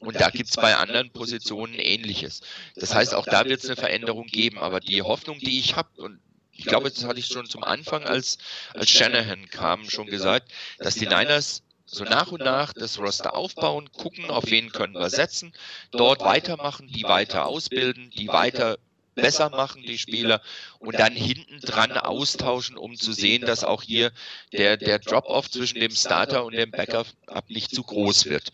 Und da gibt es bei anderen Positionen ähnliches. Das heißt, auch da wird es eine Veränderung geben. Aber die Hoffnung, die ich habe, und ich glaube, das hatte ich schon zum Anfang, als, als Shanahan kam, schon gesagt, dass die Niners so nach und nach das Roster aufbauen, gucken, auf wen können wir setzen, dort weitermachen, die weiter ausbilden, die weiter besser machen, die Spieler, und dann hinten dran austauschen, um zu sehen, dass auch hier der, der Drop-off zwischen dem Starter und dem Backup nicht zu groß wird.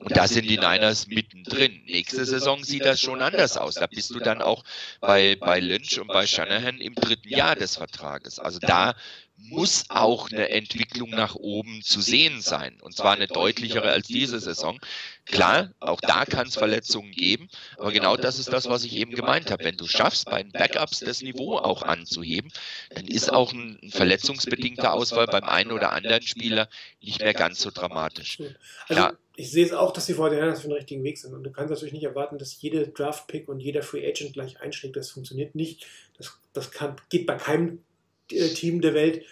Und da sind die Niners mittendrin. Nächste Saison sieht das schon anders aus. Da bist du dann auch bei, bei Lynch und bei Shanahan im dritten Jahr des Vertrages. Also da muss auch eine Entwicklung nach oben zu sehen sein. Und zwar eine deutlichere als diese Saison. Klar, auch da kann es Verletzungen geben, aber genau das ist das, was ich eben gemeint habe. Wenn du schaffst, bei den Backups das Niveau auch anzuheben, dann ist auch ein verletzungsbedingter Ausfall beim einen oder anderen Spieler nicht mehr ganz so dramatisch. Also, ja. ich sehe es auch, dass die Fortinanders für den richtigen Weg sind. Und du kannst natürlich nicht erwarten, dass jede Draft-Pick und jeder Free Agent gleich einschlägt. Das funktioniert nicht. Das, das kann, geht bei keinem Team der Welt.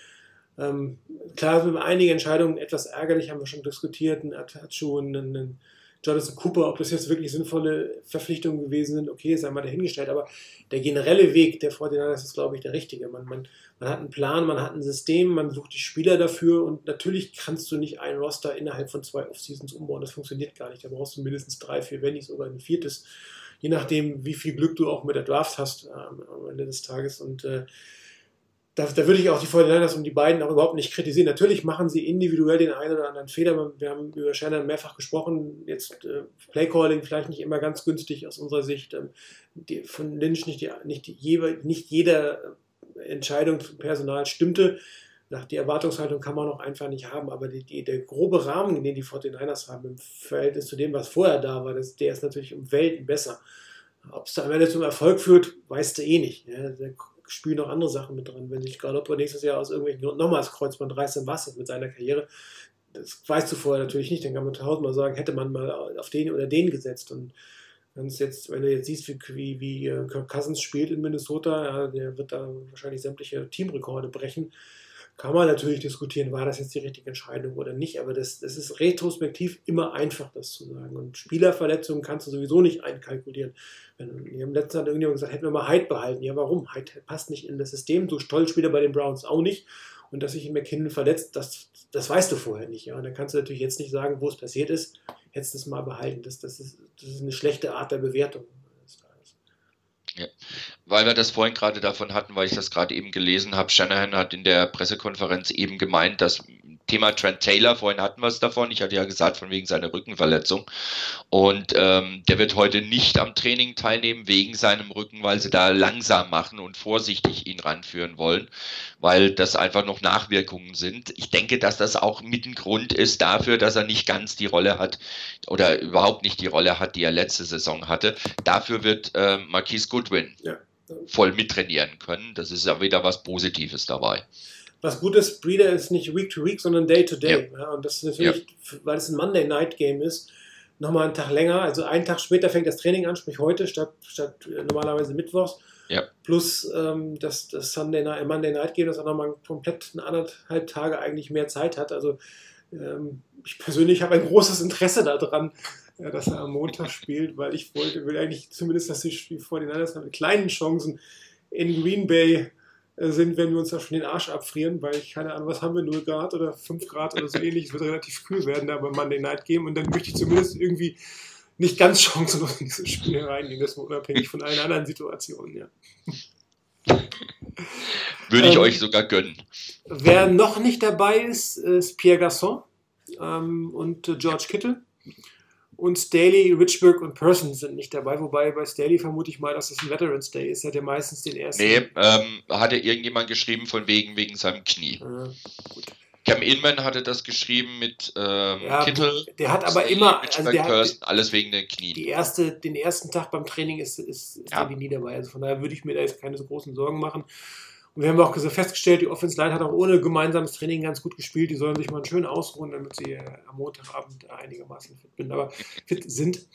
Ähm, klar sind einige Entscheidungen etwas ärgerlich, haben wir schon diskutiert, ein Atachu und ein Jonathan Cooper, ob das jetzt wirklich sinnvolle Verpflichtungen gewesen sind, okay, ist einmal dahingestellt, aber der generelle Weg der 49ers ist, glaube ich, der richtige. Man, man, man hat einen Plan, man hat ein System, man sucht die Spieler dafür und natürlich kannst du nicht ein Roster innerhalb von zwei Off-Seasons umbauen, das funktioniert gar nicht. Da brauchst du mindestens drei, vier, wenn nicht sogar ein viertes, je nachdem, wie viel Glück du auch mit der Draft hast ähm, am Ende des Tages und äh, da, da würde ich auch die 49ers und die beiden auch überhaupt nicht kritisieren. Natürlich machen sie individuell den einen oder anderen Fehler. Wir haben über Shannon mehrfach gesprochen. Jetzt äh, Playcalling vielleicht nicht immer ganz günstig aus unserer Sicht. Ähm, die, von Lynch nicht, die, nicht, die, nicht jede Entscheidung zum Personal stimmte. Nach die Erwartungshaltung kann man auch einfach nicht haben, aber die, die, der grobe Rahmen, den die 49ers haben im Verhältnis zu dem, was vorher da war, das, der ist natürlich um Welten besser. Ob es da am Ende zum Erfolg führt, weißt du eh nicht. Der spielen noch andere Sachen mit drin. Wenn sich Galoppo nächstes Jahr aus irgendwelchen Gründen nochmals Kreuzband reißt, dann war es mit seiner Karriere. Das weißt du vorher natürlich nicht. Dann kann man tausendmal sagen, hätte man mal auf den oder den gesetzt. Und wenn, jetzt, wenn du jetzt siehst, wie, wie, wie äh, Kirk Cousins spielt in Minnesota, ja, der wird da wahrscheinlich sämtliche Teamrekorde brechen kann man natürlich diskutieren, war das jetzt die richtige Entscheidung oder nicht, aber das, das ist retrospektiv immer einfach, das zu sagen. Und Spielerverletzungen kannst du sowieso nicht einkalkulieren. Wenn, wir haben letztens hat irgendjemand gesagt, hätten wir mal Hyde behalten. Ja, warum? Hyde passt nicht in das System. So toll spielt er bei den Browns auch nicht. Und dass sich in McKinnon verletzt, das, das weißt du vorher nicht. Ja? Und dann kannst du natürlich jetzt nicht sagen, wo es passiert ist. Hättest du es mal behalten. Das, das, ist, das ist eine schlechte Art der Bewertung. Ja. Weil wir das vorhin gerade davon hatten, weil ich das gerade eben gelesen habe, Shanahan hat in der Pressekonferenz eben gemeint, dass Thema Trent Taylor, vorhin hatten wir es davon, ich hatte ja gesagt, von wegen seiner Rückenverletzung. Und ähm, der wird heute nicht am Training teilnehmen wegen seinem Rücken, weil sie da langsam machen und vorsichtig ihn ranführen wollen, weil das einfach noch Nachwirkungen sind. Ich denke, dass das auch mit ein Grund ist dafür, dass er nicht ganz die Rolle hat oder überhaupt nicht die Rolle hat, die er letzte Saison hatte. Dafür wird äh, Marquise Goodwin ja. Voll mittrainieren können. Das ist ja wieder was Positives dabei was gut ist, Breeder ist nicht Week to Week, sondern Day to Day. Ja. Ja, und das ist natürlich, ja. weil es ein Monday Night Game ist, nochmal einen Tag länger. Also einen Tag später fängt das Training an, sprich heute statt, statt äh, normalerweise Mittwochs. Plus ähm, das, das Sunday Night, äh, Monday Night Game, das auch nochmal komplett anderthalb Tage eigentlich mehr Zeit hat. Also ähm, ich persönlich habe ein großes Interesse daran, ja, dass er am Montag spielt, weil ich wollte, will eigentlich zumindest, dass die vor den anderen mit kleinen Chancen in Green Bay äh, sind, wenn wir uns da schon den Arsch abfrieren, weil ich keine Ahnung, was haben wir, 0 Grad oder 5 Grad oder so ähnlich. Es wird relativ kühl werden da beim Monday Night Game und dann möchte ich zumindest irgendwie nicht ganz chancenlos in dieses Spiel reingehen, das unabhängig von allen anderen Situationen, ja. Würde ich ähm, euch sogar gönnen. Wer noch nicht dabei ist, ist Pierre Gasson ähm, und äh, George Kittle. Und Staley, Richburg und Person sind nicht dabei, wobei bei Staley vermute ich mal, dass es ein Veterans Day ist. Er hat ja meistens den ersten. Nee, ähm, hatte irgendjemand geschrieben von wegen, wegen seinem Knie. Gut. Cam Inman hatte das geschrieben mit ähm, Ja, Kittel. der hat aber Staley, immer- Mitch also der hat- alles wegen den Knien. die erste, den ersten Tag beim Training ist, ist, ist Ja. der nie dabei. Also von daher würde ich mir da jetzt keine so großen Sorgen machen. Und wir haben auch festgestellt, die Offense Line hat auch ohne gemeinsames Training ganz gut gespielt. Die sollen sich mal schön ausruhen, damit sie äh, am Montagabend einigermaßen fit, bin, aber fit sind.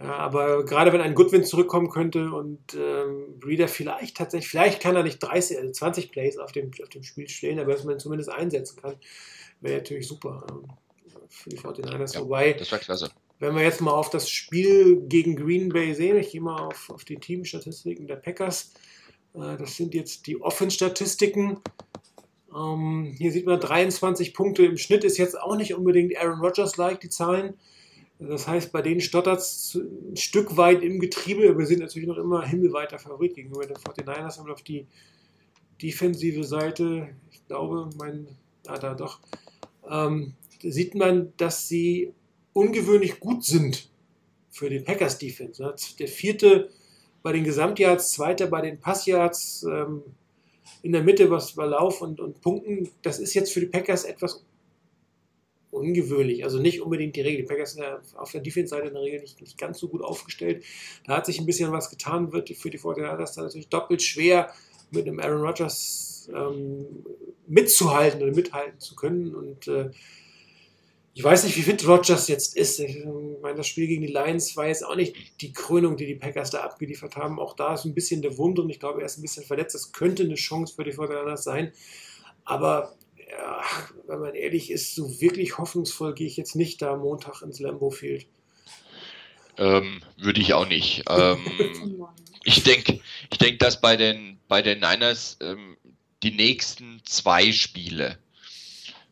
Ja, aber gerade wenn ein Goodwin zurückkommen könnte und ähm, Breeder vielleicht tatsächlich, vielleicht kann er nicht 30, also 20 Plays auf dem, auf dem Spiel stellen, aber dass man ihn zumindest einsetzen kann, wäre natürlich super ähm, für die 49ers. Ja. Wobei, Das war klasse. wenn wir jetzt mal auf das Spiel gegen Green Bay sehen, ich gehe mal auf, auf die Teamstatistiken der Packers. Äh, Das sind jetzt die Offense-Statistiken. Ähm, hier sieht man 23 Punkte im Schnitt, ist jetzt auch nicht unbedingt Aaron Rodgers-like, die Zahlen. Das heißt, bei denen stottert es ein Stück weit im Getriebe, aber wir sind natürlich noch immer himmelweiter Favorit gegenüber den 49ers. Und auf die defensive Seite, ich glaube, mein, ah, da doch, ähm, sieht man, dass sie ungewöhnlich gut sind für den Packers Defense. ne? Der vierte bei den Gesamtyards, zweiter bei den Passyards, ähm, in der Mitte was bei Lauf und, und Punkten. Das ist jetzt für die Packers etwas ungewöhnlich. Also nicht unbedingt die Regel. Die Packers sind ja auf der Defense-Seite in der Regel nicht, nicht ganz so gut aufgestellt. Da hat sich ein bisschen was getan, wird für die Vorteile, das dann natürlich doppelt schwer mit einem Aaron Rodgers ähm, mitzuhalten oder mithalten zu können. Und äh, ich weiß nicht, wie fit Rodgers jetzt ist. Ich äh, meine, das Spiel gegen die Lions war jetzt auch nicht die Krönung, die die Packers da abgeliefert haben. Auch da ist ein bisschen der Wurm drin. Ich glaube, er ist ein bisschen verletzt. Das könnte eine Chance für die Fortinanders sein. Aber ja, wenn man ehrlich ist, so wirklich hoffnungsvoll gehe ich jetzt nicht da Montag ins Lambeau Field. Ähm, würde ich auch nicht. Ähm, ich denke, ich denk, dass bei den, bei den Niners ähm, die nächsten zwei Spiele,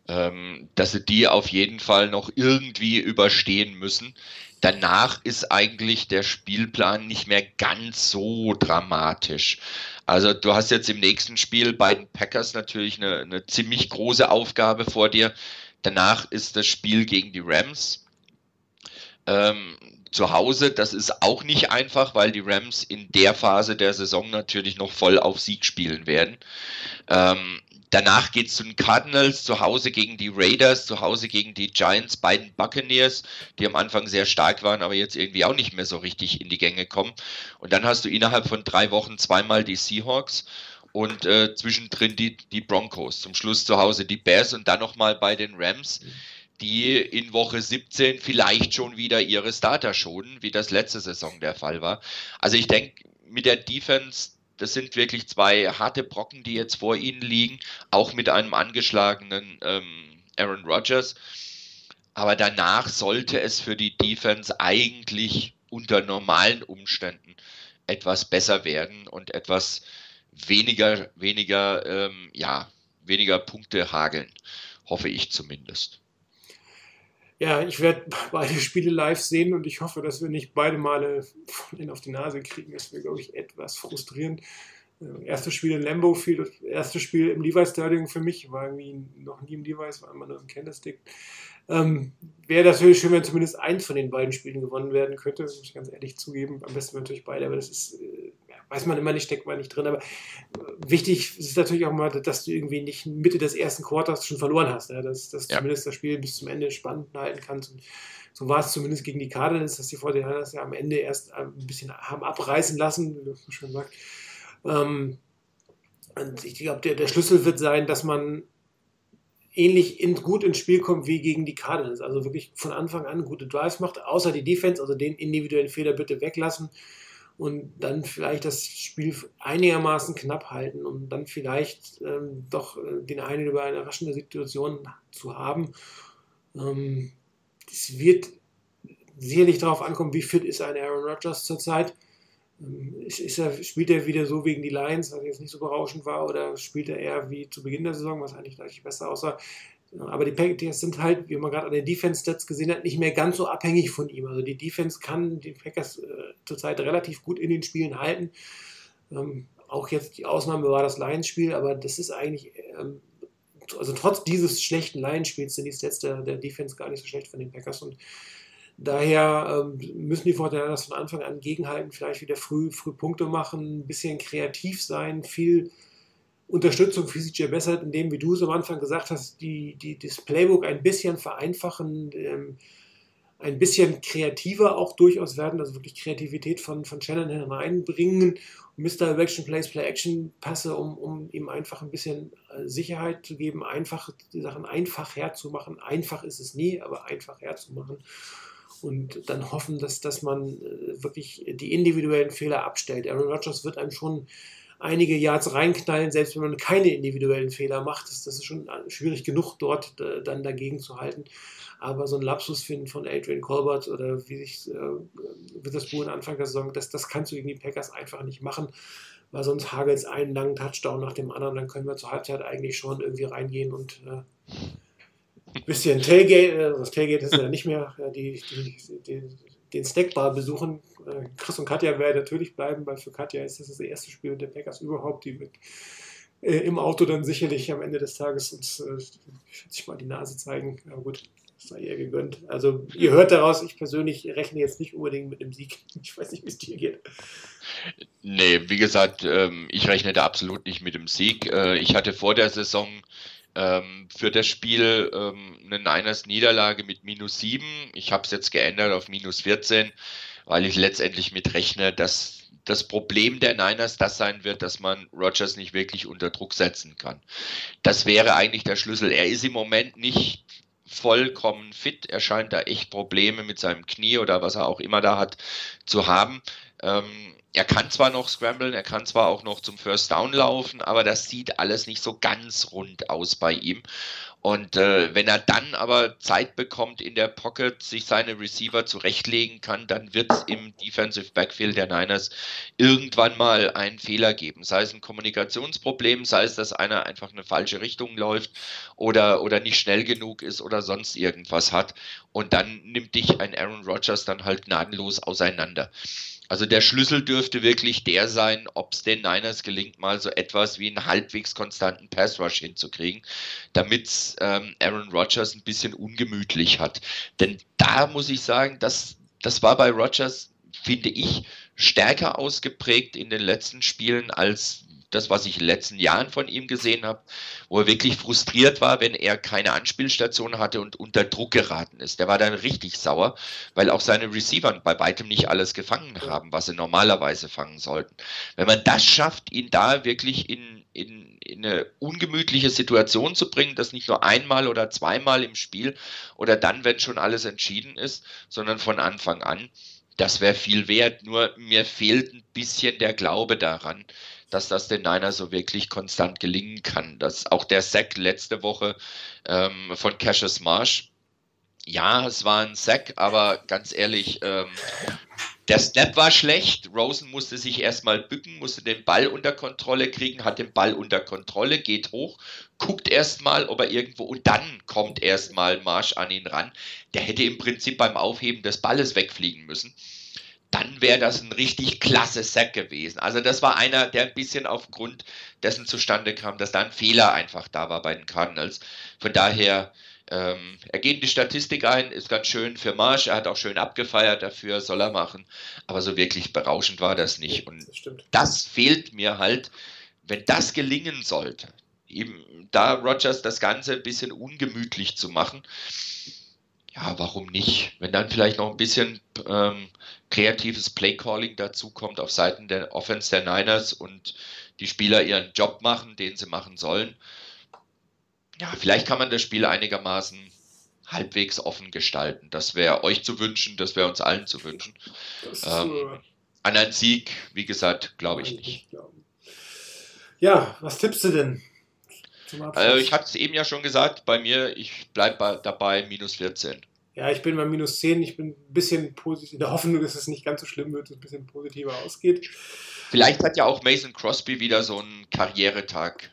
ähm, dass sie die auf jeden Fall noch irgendwie überstehen müssen. Danach ist eigentlich der Spielplan nicht mehr ganz so dramatisch. Also du hast jetzt im nächsten Spiel bei den Packers natürlich eine, eine ziemlich große Aufgabe vor dir. Danach ist das Spiel gegen die Rams. Ähm, zu Hause, das ist auch nicht einfach, weil die Rams in der Phase der Saison natürlich noch voll auf Sieg spielen werden. Ähm, danach geht es zu den Cardinals, zu Hause gegen die Raiders, zu Hause gegen die Giants, beiden Buccaneers, die am Anfang sehr stark waren, aber jetzt irgendwie auch nicht mehr so richtig in die Gänge kommen. Und dann hast du innerhalb von drei Wochen zweimal die Seahawks und äh, zwischendrin die, die Broncos. Zum Schluss zu Hause die Bears und dann nochmal bei den Rams die in Woche 17 vielleicht schon wieder ihre Starter schonen, wie das letzte Saison der Fall war. Also ich denke, mit der Defense, das sind wirklich zwei harte Brocken, die jetzt vor ihnen liegen, auch mit einem angeschlagenen ähm, Aaron Rodgers. Aber danach sollte es für die Defense eigentlich unter normalen Umständen etwas besser werden und etwas weniger, weniger, ähm, ja, weniger Punkte hageln. Hoffe ich zumindest. Ja, ich werde beide Spiele live sehen und ich hoffe, dass wir nicht beide Male von denen auf die Nase kriegen. Das wäre, glaube ich, etwas frustrierend. Äh, Erstes Spiel in Lambeau Field, das Spiel im Levi's Stadium für mich, war irgendwie noch nie im Levi's, war immer nur im Candlestick. Ähm, wäre natürlich schön, wenn zumindest eins von den beiden Spielen gewonnen werden könnte, muss ich ganz ehrlich zugeben. Am besten natürlich beide, aber das ist, äh, weiß man immer nicht, steckt man nicht drin. Aber äh, wichtig ist natürlich auch mal, dass du irgendwie nicht Mitte des ersten Quarters schon verloren hast, ja, dass, dass Ja. zumindest das Spiel bis zum Ende spannend halten kannst. Und so war es zumindest gegen die Cardinals, dass die 49ers ja am Ende erst ein bisschen haben abreißen lassen, wie du schon sagst. Ähm, und ich glaube, der, der Schlüssel wird sein, dass man ähnlich in, gut ins Spiel kommt wie gegen die Cardinals. Also wirklich von Anfang an gute Drives macht, außer die Defense, also den individuellen Fehler bitte weglassen und dann vielleicht das Spiel einigermaßen knapp halten, um dann vielleicht ähm, doch äh, den einen über eine überraschende Situation zu haben. Ähm, es wird sicherlich darauf ankommen, wie fit ist ein Aaron Rodgers zurzeit. Ähm, Ist, ist er, spielt er wieder so wegen die Lions, was jetzt nicht so berauschend war, oder spielt er eher wie zu Beginn der Saison, was eigentlich deutlich besser aussah? Aber die Packers sind halt, wie man gerade an den Defense-Stats gesehen hat, nicht mehr ganz so abhängig von ihm. Also die Defense kann die Packers äh, zurzeit relativ gut in den Spielen halten. Ähm, auch jetzt die Ausnahme war das Lions-Spiel, aber das ist eigentlich, ähm, also trotz dieses schlechten Lions-Spiels sind die Stats der, der Defense gar nicht so schlecht von den Packers und Daher ähm, müssen die Fortinanders von Anfang an gegenhalten, vielleicht wieder früh, früh Punkte machen, ein bisschen kreativ sein, viel Unterstützung für CJ Bessert, indem, wie du es am Anfang gesagt hast, die, die, das Playbook ein bisschen vereinfachen, ähm, ein bisschen kreativer auch durchaus werden, also wirklich Kreativität von, von Shannon hineinbringen Mr. Action Plays Play Action Passe, um, um ihm einfach ein bisschen äh, Sicherheit zu geben, einfach die Sachen einfach herzumachen. Einfach ist es nie, aber einfach herzumachen. Und dann hoffen, dass, dass man äh, wirklich die individuellen Fehler abstellt. Aaron Rodgers wird einem schon einige Yards reinknallen, selbst wenn man keine individuellen Fehler macht. Das, das ist schon schwierig genug, dort äh, dann dagegen zu halten. Aber so ein Lapsus finden von Adrian Colbert oder wie sich äh, Witherspoon Anfang der Saison, das, das kannst du gegen die Packers einfach nicht machen, weil sonst hagelt es einen langen Touchdown nach dem anderen. Dann können wir zur Halbzeit eigentlich schon irgendwie reingehen und äh, ein bisschen Tailgate, äh, das Tailgate ist ja nicht mehr, die, die, die, den Snackbar besuchen. Äh, Chris und Katja werden natürlich bleiben, weil für Katja ist das das erste Spiel der Packers überhaupt, die mit äh, im Auto dann sicherlich am Ende des Tages uns äh, sich mal die Nase zeigen. Ja gut, sei ihr gegönnt. Also ihr hört daraus, ich persönlich rechne jetzt nicht unbedingt mit dem Sieg. Ich weiß nicht, wie es dir geht. Nee, wie gesagt, ähm, ich rechne da absolut nicht mit dem Sieg. Äh, ich hatte vor der Saison ähm, für das Spiel ähm, eine Niners-Niederlage mit minus 7. Ich habe es jetzt geändert auf minus 14, weil ich letztendlich mit rechne, dass das Problem der Niners das sein wird, dass man Rogers nicht wirklich unter Druck setzen kann. Das wäre eigentlich der Schlüssel. Er ist im Moment nicht vollkommen fit. Er scheint da echt Probleme mit seinem Knie oder was er auch immer da hat zu haben. Ähm, er kann zwar noch scramblen, er kann zwar auch noch zum First Down laufen, aber das sieht alles nicht so ganz rund aus bei ihm. Und äh, wenn er dann aber Zeit bekommt in der Pocket, sich seine Receiver zurechtlegen kann, dann wird es im Defensive Backfield der Niners irgendwann mal einen Fehler geben. Sei es ein Kommunikationsproblem, sei es, dass einer einfach eine falsche Richtung läuft oder, oder nicht schnell genug ist oder sonst irgendwas hat. Und dann nimmt dich ein Aaron Rodgers dann halt gnadenlos auseinander. Also der Schlüssel dürfte wirklich der sein, ob es den Niners gelingt, mal so etwas wie einen halbwegs konstanten Pass Rush hinzukriegen, damit ähm, Aaron Rodgers ein bisschen ungemütlich hat. Denn da muss ich sagen, das, das war bei Rodgers, finde ich, stärker ausgeprägt in den letzten Spielen als das, was ich in den letzten Jahren von ihm gesehen habe, wo er wirklich frustriert war, wenn er keine Anspielstation hatte und unter Druck geraten ist. Der war dann richtig sauer, weil auch seine Receiver bei weitem nicht alles gefangen haben, was sie normalerweise fangen sollten. Wenn man das schafft, ihn da wirklich in, in, in eine ungemütliche Situation zu bringen, das nicht nur einmal oder zweimal im Spiel oder dann, wenn schon alles entschieden ist, sondern von Anfang an, das wäre viel wert. Nur mir fehlt ein bisschen der Glaube daran, dass das den Niners so wirklich konstant gelingen kann. Dass auch der Sack letzte Woche ähm, von Cassius Marsh, ja, es war ein Sack, aber ganz ehrlich, ähm, der Snap war schlecht. Rosen musste sich erstmal bücken, musste den Ball unter Kontrolle kriegen, hat den Ball unter Kontrolle, geht hoch, guckt erstmal, ob er irgendwo und dann kommt erstmal Marsch an ihn ran. Der hätte im Prinzip beim Aufheben des Balles wegfliegen müssen dann wäre das ein richtig klasse Sack gewesen. Also das war einer, der ein bisschen aufgrund dessen zustande kam, dass da ein Fehler einfach da war bei den Cardinals. Von daher, ähm, er geht in die Statistik ein, ist ganz schön für Marsch, er hat auch schön abgefeiert dafür, soll er machen. Aber so wirklich berauschend war das nicht. Und das, das fehlt mir halt, wenn das gelingen sollte, eben da Rogers das Ganze ein bisschen ungemütlich zu machen, ja, warum nicht? Wenn dann vielleicht noch ein bisschen ähm, kreatives Playcalling dazu kommt auf Seiten der Offense der Niners und die Spieler ihren Job machen, den sie machen sollen. Ja, vielleicht kann man das Spiel einigermaßen halbwegs offen gestalten. Das wäre euch zu wünschen, das wäre uns allen zu wünschen. Ähm, äh, an einen Sieg, wie gesagt, glaube ich nicht. Ja, was tippst du denn? Also ich hatte es eben ja schon gesagt, bei mir, ich bleibe dabei minus 14. Ja, ich bin bei minus 10. Ich bin ein bisschen positiv, in der Hoffnung, dass es nicht ganz so schlimm wird, dass es ein bisschen positiver ausgeht. Vielleicht hat ja auch Mason Crosby wieder so einen Karrieretag.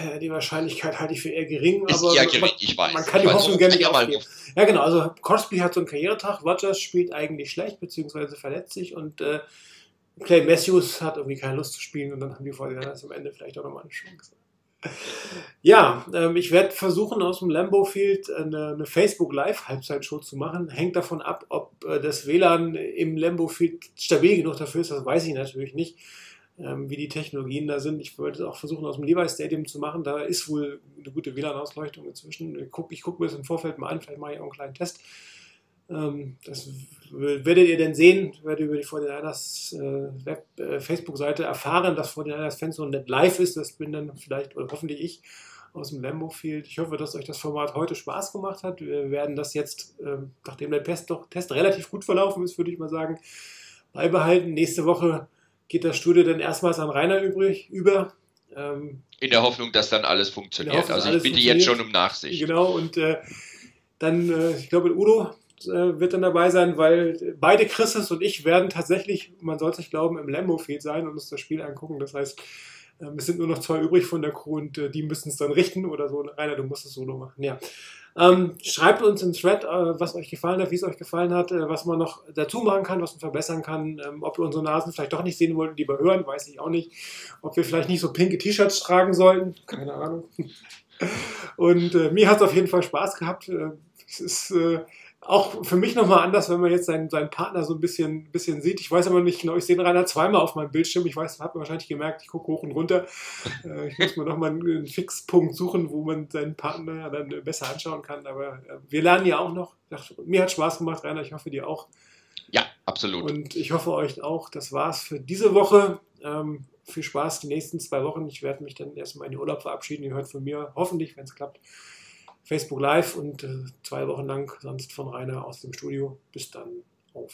Ja, die Wahrscheinlichkeit halte ich für eher gering, ist aber eher gering, man, ich weiß. man kann die Hoffnung gerne nicht aufgeben. Ja, genau, also Crosby hat so einen Karrieretag, Rogers spielt eigentlich schlecht, beziehungsweise verletzt sich und äh, Clay Matthews hat irgendwie keine Lust zu spielen und dann haben die Vorderlanders am Ende vielleicht auch nochmal eine Chance. Ja, ähm, ich werde versuchen, aus dem Lambo Field eine, eine Facebook Live Halbzeitshow zu machen. Hängt davon ab, ob äh, das WLAN im Lambo Field stabil genug dafür ist, das weiß ich natürlich nicht. ähm, wie die Technologien da sind. Ich wollte es auch versuchen, aus dem Levi Stadium zu machen. Da ist wohl eine gute WLAN-Ausleuchtung inzwischen. Ich gucke guck mir das im Vorfeld mal an, vielleicht mache ich auch einen kleinen Test. Ähm, das werdet ihr denn sehen, werdet ihr über die 49ers äh, äh, Facebook-Seite erfahren, dass 49ers Fanzone nicht live ist. Das bin dann vielleicht oder hoffentlich ich aus dem Lambo Field. Ich hoffe, dass euch das Format heute Spaß gemacht hat. Wir werden das jetzt, äh, nachdem der Test, doch, Test relativ gut verlaufen ist, würde ich mal sagen, beibehalten. Nächste Woche geht das Studio dann erstmals an Rainer übrig über. Ähm, in der Hoffnung, dass dann alles funktioniert. Hoffnung, also ich bitte jetzt schon um Nachsicht. Genau, und äh, dann, äh, ich glaube, Udo äh, wird dann dabei sein, weil beide Christus und ich werden tatsächlich, man soll es nicht glauben, im Lambo-Field sein und uns das Spiel angucken. Das heißt, ähm, es sind nur noch zwei übrig von der Crew und äh, die müssen es dann richten oder so. Rainer, du musst es solo machen. Ja. Ähm, schreibt uns im Thread, äh, was euch gefallen hat, wie es euch gefallen hat, äh, was man noch dazu machen kann, was man verbessern kann. Ähm, ob ihr unsere Nasen vielleicht doch nicht sehen wollt lieber hören, weiß ich auch nicht. Ob wir vielleicht nicht so pinke T-Shirts tragen sollten, keine Ahnung. Und äh, mir hat es auf jeden Fall Spaß gehabt. Äh, es ist äh, auch für mich nochmal anders, wenn man jetzt seinen, seinen Partner so ein bisschen, bisschen sieht. Ich weiß aber nicht genau, ich sehe den Rainer zweimal auf meinem Bildschirm. Ich weiß, hat man wahrscheinlich gemerkt, ich gucke hoch und runter. Äh, ich muss mir nochmal einen Fixpunkt suchen, wo man seinen Partner dann besser anschauen kann. Aber äh, wir lernen ja auch noch. Mir hat Spaß gemacht, Rainer. Ich hoffe, dir auch. Ja, absolut. Und ich hoffe euch auch. Das war's für diese Woche. Ähm, viel Spaß die nächsten zwei Wochen. Ich werde mich dann erstmal in den Urlaub verabschieden. Ihr hört von mir, hoffentlich, wenn es klappt, Facebook Live und äh, zwei Wochen lang sonst von Rainer aus dem Studio. Bis dann auf